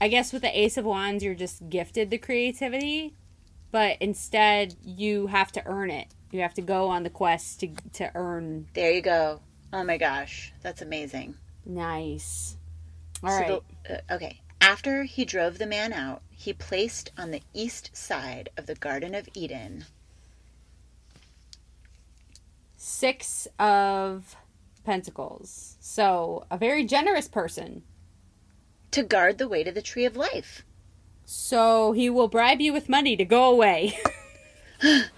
I guess with the Ace of Wands you're just gifted the creativity, but instead you have to earn it. You have to go on the quest to to earn There you go. Oh my gosh, that's amazing. nice. All So right. the- uh, okay. After he drove the man out, he placed on the east side of the Garden of Eden Six of Pentacles. So, a very generous person. to guard the way to the tree of life. So, he will bribe you with money to go away.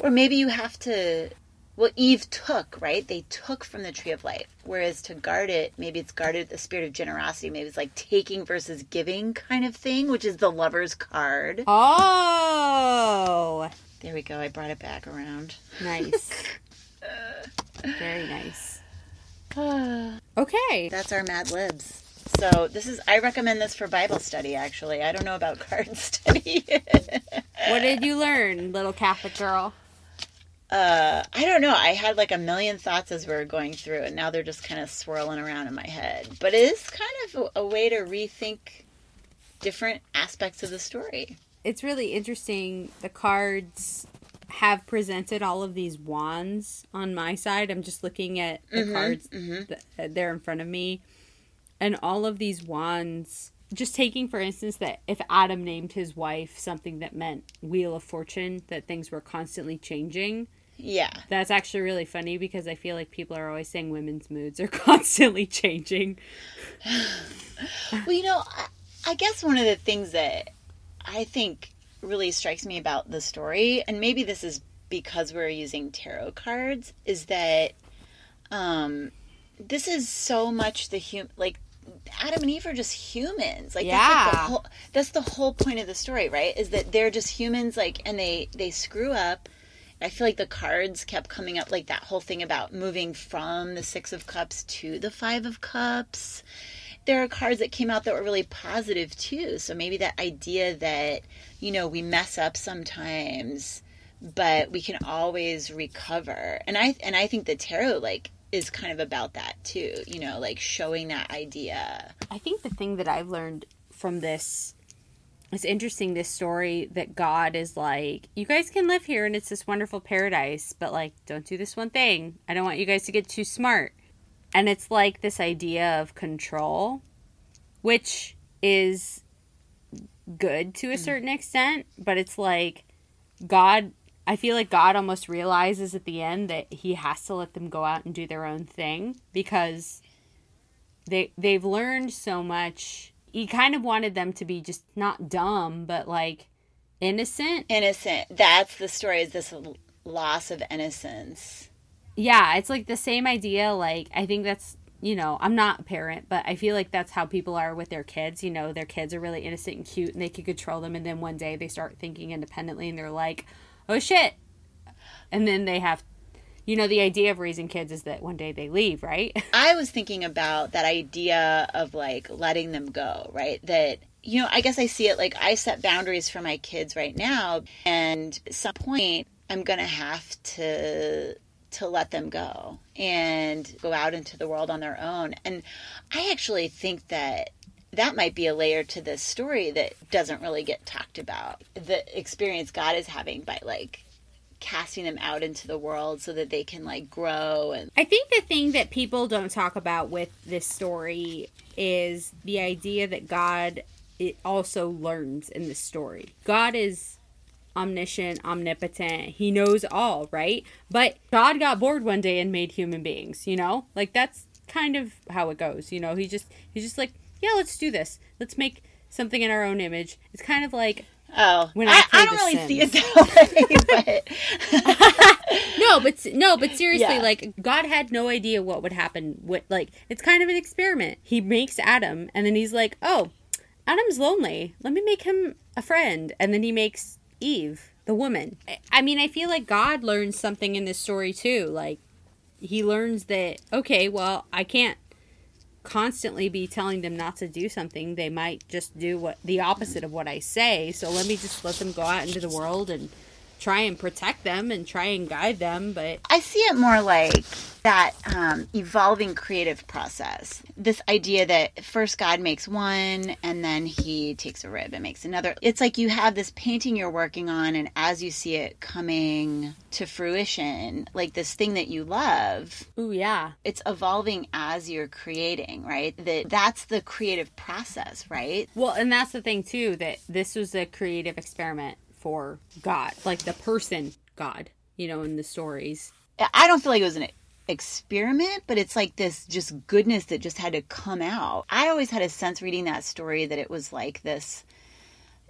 Or maybe you have to. Well, Eve took, right? They took from the tree of life. Whereas to guard it, maybe it's guarded with the spirit of generosity. Maybe it's like taking versus giving kind of thing, which is the lover's card. oh, There we go. I brought it back around. nice. Very nice. Okay. That's our Mad Libs. So this is. I recommend this for Bible study. Actually, I don't know about card study. What did you learn, little Catholic girl? Uh, I don't know. I had like a million thoughts as we were going through, and now they're just kind of swirling around in my head. But it is kind of a, a way to rethink different aspects of the story. It's really interesting. The cards have presented all of these wands on my side. I'm just looking at the mm-hmm, cards mm-hmm. that uh, they're in front of me. And all of these wands, just taking for instance that if Adam named his wife something that meant Wheel of Fortune, that things were constantly changing. Yeah. That's actually really funny because I feel like people are always saying women's moods are constantly changing. Well, you know, I, I guess one of the things that I think really strikes me about the story, and maybe this is because we're using tarot cards, is that um, this is so much the hum like Adam and Eve are just humans. Like that's like the Yeah. whole that's the whole point of the story, right? Is that they're just humans like and they they screw up. I feel like the cards kept coming up like that whole thing about moving from the 6 of cups to the 5 of cups. There are cards that came out that were really positive too. So maybe that idea that, you know, we mess up sometimes, but we can always recover. And I and I think the tarot like is kind of about that too, you know, like showing that idea. I think the thing that I've learned from this it's interesting this story that God is like, you guys can live here and it's this wonderful paradise, but like don't do this one thing. I don't want you guys to get too smart. And it's like this idea of control, which is good to a mm-hmm. certain extent, but it's like God I feel like God almost realizes at the end that he has to let them go out and do their own thing because they they've learned so much. He kind of wanted them to be just not dumb, but like innocent. Innocent. That's the story. Is this loss of innocence? Yeah, it's like the same idea. Like I think that's you know I'm not a parent, but I feel like that's how people are with their kids. You know, their kids are really innocent and cute, and they can control them, and then one day they start thinking independently, and they're like, oh shit, and then they have you know the idea of raising kids is that one day they leave right? I was thinking about that idea of like letting them go right? That you know i guess i see it like i set boundaries for my kids right now and at some point i'm gonna have to to let them go and go out into the world on their own. And i actually think that that might be a layer to this story that doesn't really get talked about the experience god is having by like casting them out into the world so that they can like grow and I think the thing that people don't talk about with this story is the idea that God it also learns in the story. God is omniscient, omnipotent. He knows all, right? But God got bored one day and made human beings, you know? Like that's kind of how it goes, you know? He just he's just like, "Yeah, let's do this. Let's make something in our own image." It's kind of like Oh, when I, I, I don't really Sims. see it that way, but no, but no, but seriously, yeah. like God had no idea what would happen. What like it's kind of an experiment. He makes Adam, and then he's like, "Oh, Adam's lonely. Let me make him a friend," and then he makes Eve, the woman. I mean, I feel like God learns something in this story too. Like he learns that okay, well, I can't constantly be telling them not to do something, they might just do what the opposite of what I say. So let me just let them go out into the world and try and protect them and try and guide them. But I see it more like that um, evolving creative process. This idea that first God makes one and then he takes a rib and makes another. It's like you have this painting you're working on, and as you see it coming to fruition, like this thing that you love. Oh, yeah. It's evolving as you're creating, right? That that's the creative process, right? Well, and that's the thing too that this was a creative experiment for God, like the person God, you know, in the stories. I don't feel like it was an experiment, but it's like this just goodness that just had to come out. I always had a sense reading that story that it was like this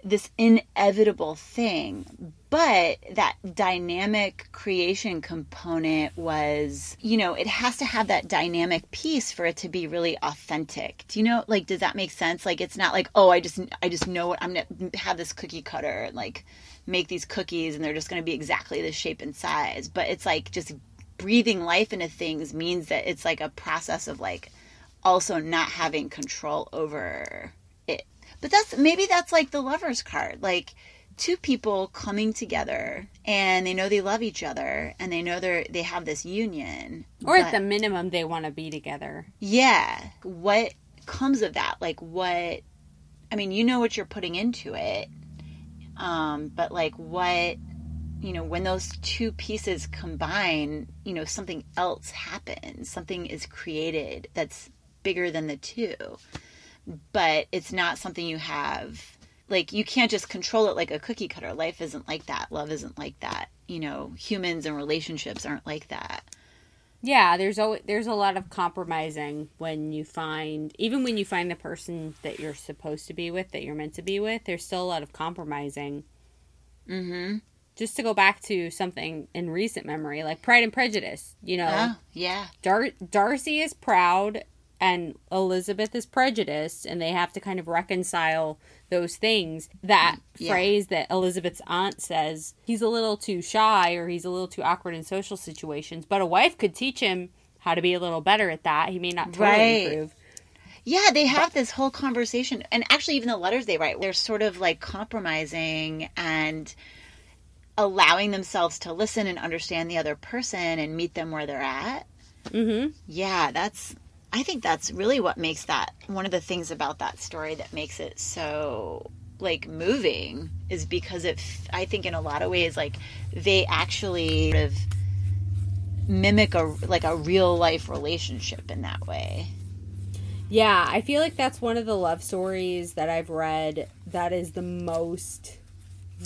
this inevitable thing but that dynamic creation component was you know it has to have that dynamic piece for it to be really authentic do you know like does that make sense like it's not like oh i just i just know what i'm gonna have this cookie cutter and like make these cookies and they're just gonna be exactly the shape and size but it's like just breathing life into things means that it's like a process of like also not having control over it. but that's maybe that's like the lover's card. Like two people coming together and they know they love each other and they know they're they have this union. Or but, at the minimum they want to be together. Yeah. What comes of that? Like what I mean, you know what you're putting into it. Um, but like what you know, when those two pieces combine, you know, something else happens. Something is created that's bigger than the two but it's not something you have like you can't just control it like a cookie cutter. Life isn't like that. Love isn't like that. You know humans and relationships aren't like that. Yeah there's always there's a lot of compromising when you find even when you find the person that you're supposed to be with that you're meant to be with there's still a lot of compromising. Mm-hmm. Just to go back to something in recent memory like pride and prejudice you know? Oh, yeah. Dar- darcy is proud and Elizabeth is prejudiced and they have to kind of reconcile those things. That yeah. phrase that Elizabeth's aunt says, he's a little too shy or he's a little too awkward in social situations, but a wife could teach him how to be a little better at that. He may not totally right. improve. Yeah, they have this whole conversation. And actually, even the letters they write, they're sort of like compromising and allowing themselves to listen and understand the other person and meet them where they're at. Mm-hmm. Yeah, that's I think that's really what makes that one of the things about that story that makes it so like moving is because it I think in a lot of ways like they actually sort of mimic a like a real life relationship in that way. Yeah, I feel like that's one of the love stories that I've read that is the most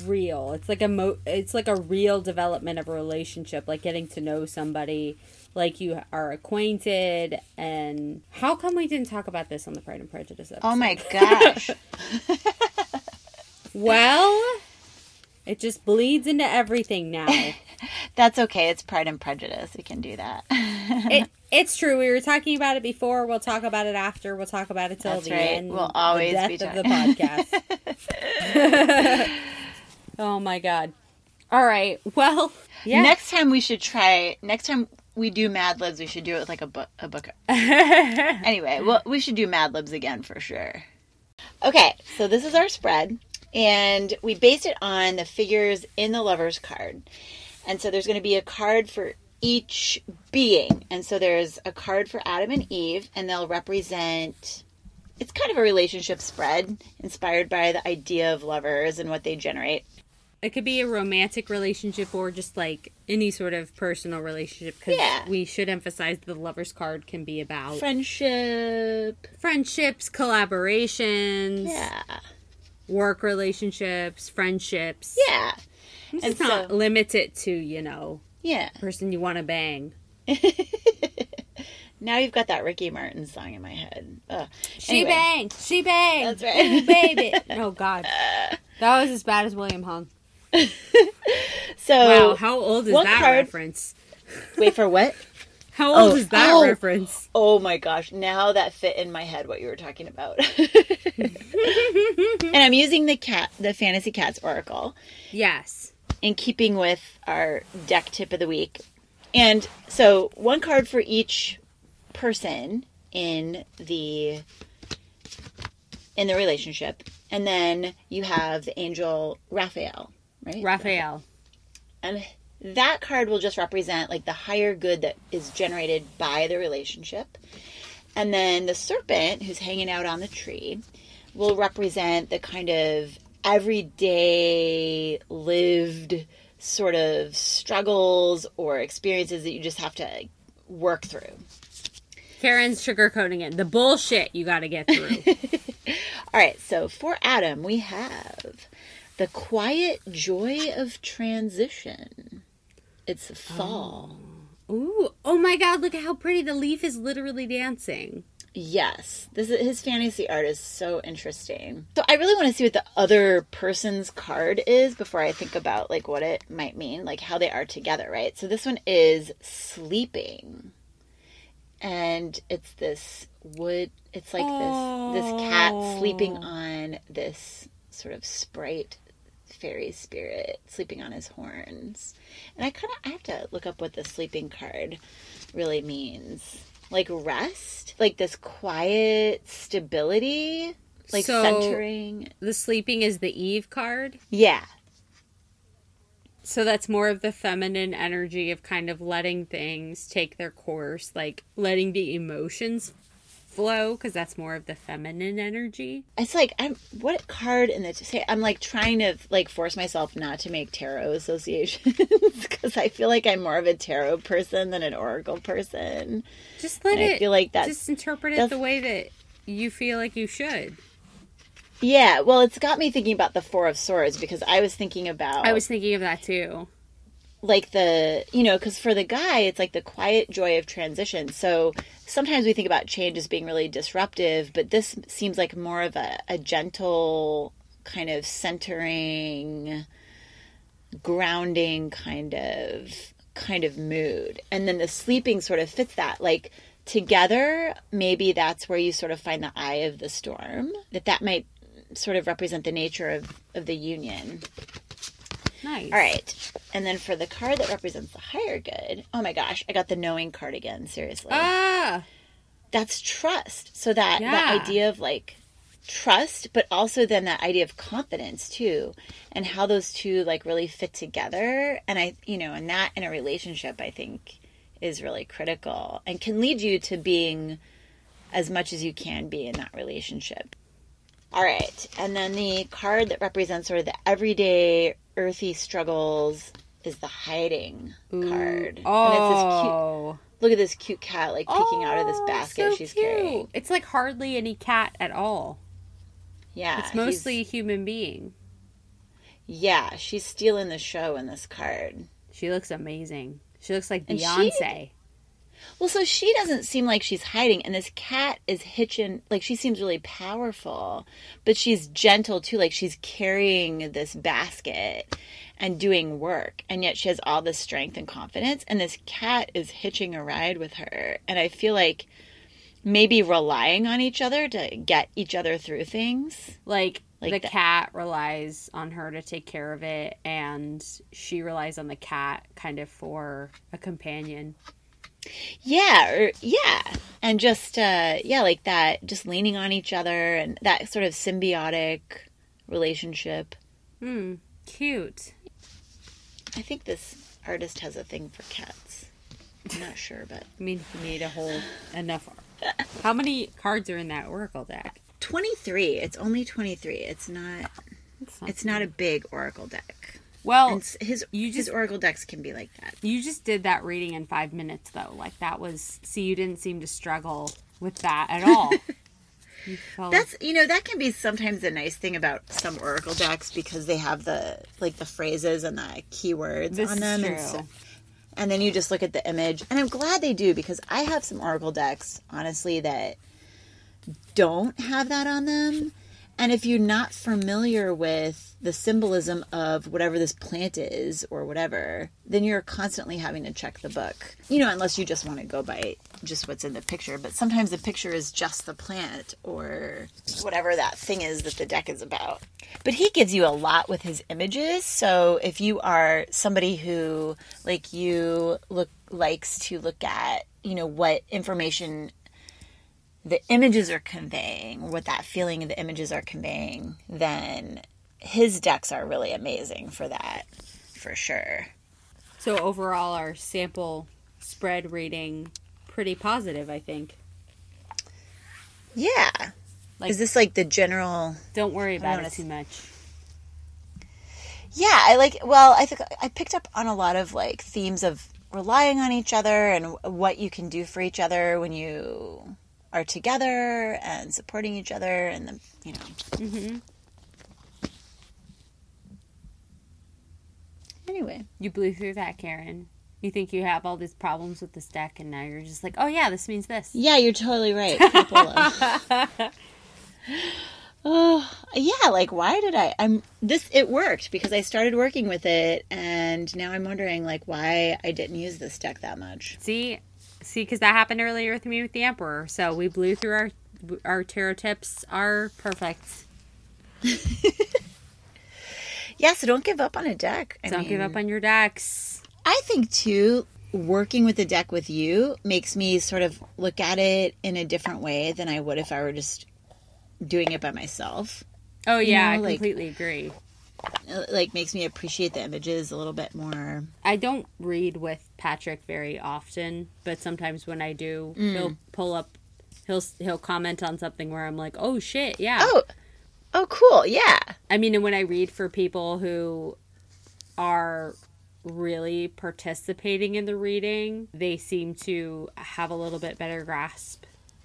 real. It's like a mo- it's like a real development of a relationship, like getting to know somebody like you are acquainted. And how come we didn't talk about this on the Pride and Prejudice episode? Oh my gosh. Well, it just bleeds into everything now. That's okay. It's Pride and Prejudice. We can do that. it, it's true. We were talking about it before. We'll talk about it after. We'll talk about it till That's the right. end. We'll always the be death of the podcast. oh my god. All right. Well, yeah. Next time we should try. Next time we do Mad Libs, we should do it with like a book. A book. anyway, well, we should do Mad Libs again for sure. Okay, so this is our spread, and we based it on the figures in the Lover's card. And so there's going to be a card for each being, and so there's a card for Adam and Eve, and they'll represent. It's kind of a relationship spread inspired by the idea of lovers and what they generate. It could be a romantic relationship or just like any sort of personal relationship because Yeah. we should emphasize the lover's card can be about Friendship. friendships, collaborations, Yeah. work relationships, friendships. Yeah. It's And not so- limited to, you know, Yeah. person you want to bang. Now you've got that Ricky Martin song in my head. Ugh. She Anyway. banged. She banged. That's right. Baby. oh God, that was as bad as William Hung. So Wow, how old is that card- reference? wait for what? How old Oh, is that oh. reference? Oh my gosh! Now that fit in my head what you were talking about. and I'm using the cat, the Fantasy Cats Oracle, Yes. in keeping with our deck tip of the week. And so one card for each person in the in the relationship, and then you have the angel Raphael, right? Raphael. And that card will just represent like the higher good that is generated by the relationship. And then the serpent who's hanging out on the tree will represent the kind of everyday lived sort of struggles or experiences that you just have to work through. Karen's sugarcoating it. The bullshit you got to get through. All right, so for Adam, we have the quiet joy of transition. It's fall. Oh. Ooh, oh my god, look at how pretty the leaf is literally dancing. Yes, this is, his fantasy art is so interesting. So I really want to see what the other person's card is before I think about like what it might mean, like how they are together, right? So this one is sleeping, and it's this wood. It's like this this cat sleeping Oh. on this sort of sprite fairy spirit sleeping on his horns. And I kind of I have to look up what the sleeping card really means. Like rest, like this quiet stability, like So- centering. The sleeping is the Eve card. Yeah. So that's more of the feminine energy of kind of letting things take their course, like letting the emotions flow, because that's more of the feminine energy. It's like I'm what card in the say I'm like trying to like force myself not to make tarot associations because I feel like I'm more of a tarot person than an oracle person. Just let And I it. feel like that's- just interpret it the way that you feel like you should. Yeah, well, it's got me thinking about the Four of Swords because I was thinking about I was thinking of that too. Like the you know because for the guy it's like the quiet joy of transition. So sometimes we think about change as being really disruptive but this seems like more of a, a gentle kind of centering grounding kind of kind of mood. And then the sleeping sort of fits that. Like together maybe that's where you sort of find the eye of the storm that that might sort of represent the nature of of the union Nice. all right. And then for the card that represents the higher good, oh my gosh, I got the knowing card again. Seriously. Ah, That's trust. So that Yeah. that idea of like trust, but also then that idea of confidence too, and how those two like really fit together. And I, you know, and that in a relationship, I think is really critical and can lead you to being as much as you can be in that relationship. All right. And then the card that represents sort of the everyday earthy struggles is the hiding card. And it's this cute oh, look at this cute cat like peeking out of this Oh, basket so she's cute. carrying. It's like hardly any cat at all. Yeah. It's mostly a human being. Yeah, she's stealing the show in this card. She looks amazing. She looks like And she- Beyonce. Well, so she doesn't seem like she's hiding, and this cat is hitching. Like she seems really powerful, but she's gentle too. Like she's carrying this basket and doing work, and yet she has all this strength and confidence. And this cat is hitching a ride with her, and I feel like maybe relying on each other to get each other through things. Like, Like the that. cat relies on her to take care of it, and she relies on the cat kind of for a companion. Yeah, or yeah. And just uh yeah, like that just leaning on each other and that sort of symbiotic relationship. Hmm, cute. I think this artist has a thing for cats. I'm not sure, but I mean, he made a whole enough. How many cards are in that Oracle deck? 23. It's only 23. It's not It's not- it's not a big oracle deck. Well, And his you his just- oracle decks can be like that. you just did that reading in five minutes, though. Like that was. See, you didn't seem to struggle with that at all. you felt That's you know that can be sometimes a nice thing about some oracle decks because they have the like the phrases and the keywords This on them and so, and then you just look at the image and I'm glad they do because I have some oracle decks honestly that don't have that on them and if you're not familiar with the symbolism of whatever this plant is or whatever then you're constantly having to check the book. You know unless you just want to go by just what's in the picture but sometimes the picture is just the plant or whatever that thing is that the deck is about. But he gives you a lot with his images so if you are somebody who like you look likes to look at you know what information the images are conveying, what that feeling of the images are conveying, then his decks are really amazing for that, for sure. so overall. Our sample spread rating pretty positive, I think. Yeah. Like- is this like the general? Don't worry about it too much. Yeah, I like. Well, I think I picked up on a lot of like themes of relying on each other and what you can do for each other when you are together and supporting each other, and the you know. hmm Anyway, You blew through that, Karen. You think you have all these problems with this deck, and now you're just like, oh yeah, this means this. yeah, you're totally right. Oh, yeah, like why did I I'm this it worked because I started working with it and now I'm wondering like why I didn't use this deck that much. See, see, because that happened earlier with me with the Emperor. So we blew through our our tarot tips are perfect. Yeah, so don't give up on a deck. I Don't give up on your decks. I think too working with the deck with you makes me sort of look at it in a different way than I would if I were just doing it by myself. Oh yeah, know, I like- completely agree. It, like makes me appreciate the images a little bit more. I don't read with Patrick very often, but sometimes when I do, mm. he'll pull up, he'll he'll comment on something where I'm like, oh shit, yeah. Oh. Oh, cool. Yeah. I mean, and when I read for people who are really participating in the reading, they seem to have a little bit better grasp,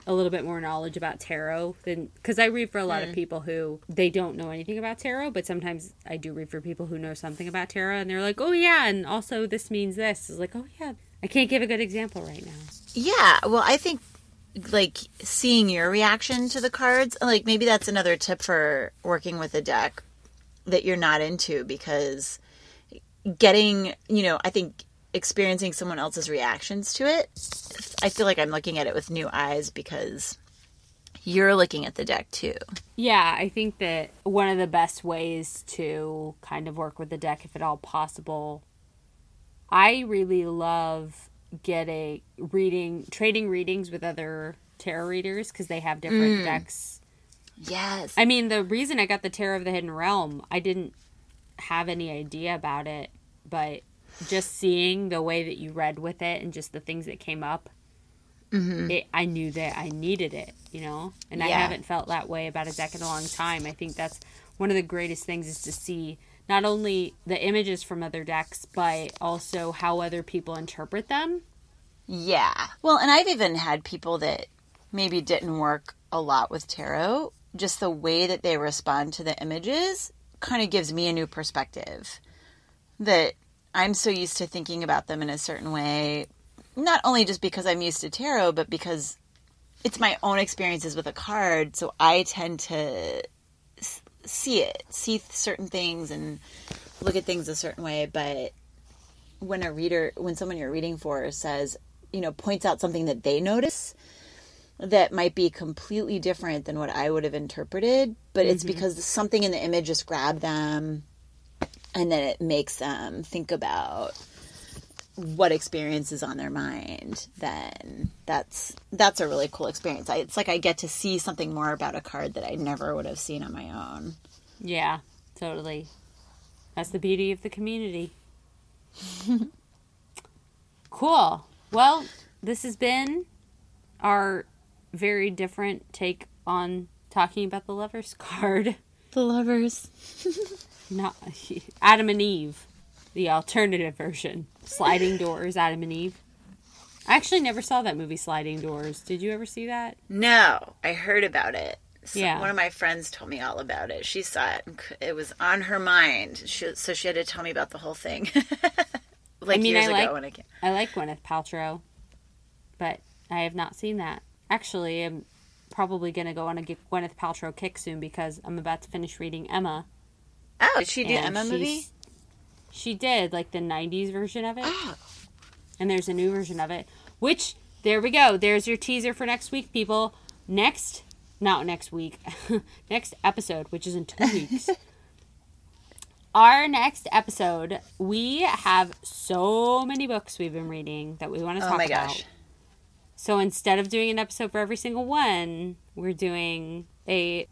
a little bit more knowledge about tarot than because I read for a lot of hmm. people who they don't know anything about tarot, but sometimes I do read for people who know something about tarot and they're like, oh yeah, and also this means this. It's like, oh yeah, I can't give a good example right now. Yeah, well, I think like seeing your reaction to the cards, like maybe that's another tip for working with a deck that you're not into because getting, you know, I think experiencing someone else's reactions to it, I feel like I'm looking at it with new eyes because you're looking at the deck too. Yeah, I think that one of the best ways to kind of work with the deck, if at all possible, I really love getting reading, trading readings with other tarot readers because they have different mm. decks. Yes. I mean, the reason I got the Tarot of the Hidden Realm, I didn't have any idea about it, but just seeing the way that you read with it and just the things that came up, mm-hmm. it, I knew that I needed it, you know? And I haven't felt that way about a deck in a long time. I think that's one of the greatest things is to see not only the images from other decks, but also how other people interpret them. Yeah. Well, and I've even had people that maybe didn't work a lot with tarot. Just the way that they respond to the images kind of gives me a new perspective. That I'm so used to thinking about them in a certain way. not only just because I'm used to tarot, but because it's my own experiences with a card, so I tend to see it, see certain things, and look at things a certain way. But when a reader, when someone you're reading for says, you know, points out something that they notice that might be completely different than what I would have interpreted, but it's mm-hmm. because something in the image just grabbed them and then it makes them think about what experience is on their mind then that's that's a really cool experience I, it's like i get to see something more about a card that i never would have seen on my own Yeah, totally. That's the beauty of the community. cool. Well, this has been our very different take on talking about the lovers card. the lovers Not Adam and Eve, the alternative version. Sliding Doors, Adam and Eve. I actually never saw that movie, Sliding Doors. Did you ever see that? no i heard about it so Yeah. one of my friends told me all about it she saw it and it was on her mind she, so she had to tell me about the whole thing like I mean, years I ago when i came I like Gwyneth Paltrow, but I have not seen that. Actually, I'm probably going to go on a Gwyneth Paltrow kick soon because I'm about to finish reading Emma. Oh did she do and emma movie She did, like the 90s version of it. oh And there's a new version of it, which, there we go. There's your teaser for next week, people. Next, not next week, next episode, which is in two weeks. Our next episode, we have so many books we've been reading that we want to oh talk my about. gosh So instead of doing an episode for every single one, we're doing a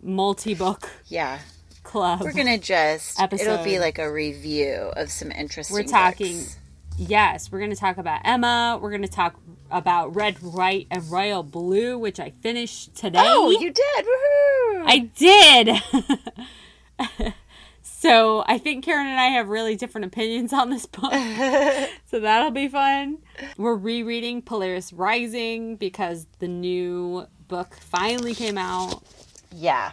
multi book yeah club. We're gonna just it'll be like a review of some interesting. We're talking- books. Yes, we're going to talk about Emma. We're going to talk about Red, White, and Royal Blue, which I finished today. Oh, you did! Woohoo! I did. so I think Karen and I have really different opinions on this book. so that'll be fun. We're rereading Polaris Rising because the new book finally came out. yeah.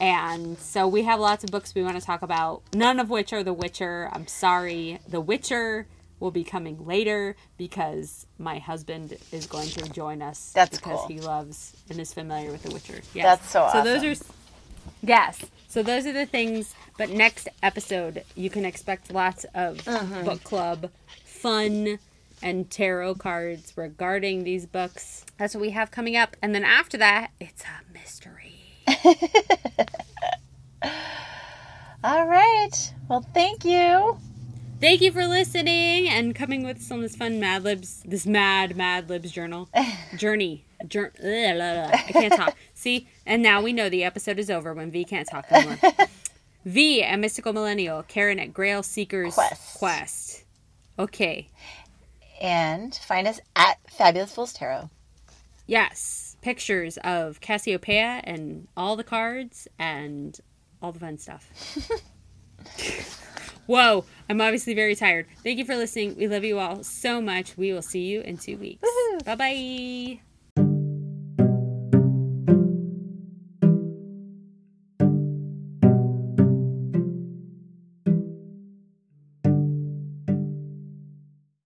And so we have lots of books we want to talk about, none of which are The Witcher. I'm sorry. The Witcher will be coming later because my husband is going to join us That's because cool. he loves and is familiar with The Witcher. Yes. That's so So those are yes. So those are the things, but next episode you can expect lots of Mm-hmm. book club fun and tarot cards regarding these books. That's what we have coming up. And then after that, it's a mystery. All right. Well, thank you. Thank you for listening and coming with us on this fun Mad Libs, this mad Mad Libs journal journey. Jour- ugh, la, la. I can't talk. See, and now we know the episode is over when V can't talk anymore. v at Mystical Millennial, Karen at Grail Seekers Quest. Quest. Okay. And find us at Fabulous Fools Tarot. Yes. Pictures of Cassiopeia and all the cards and all the fun stuff. Whoa, I'm obviously very tired. Thank you for listening. We love you all so much. We will see you in two weeks. Bye bye.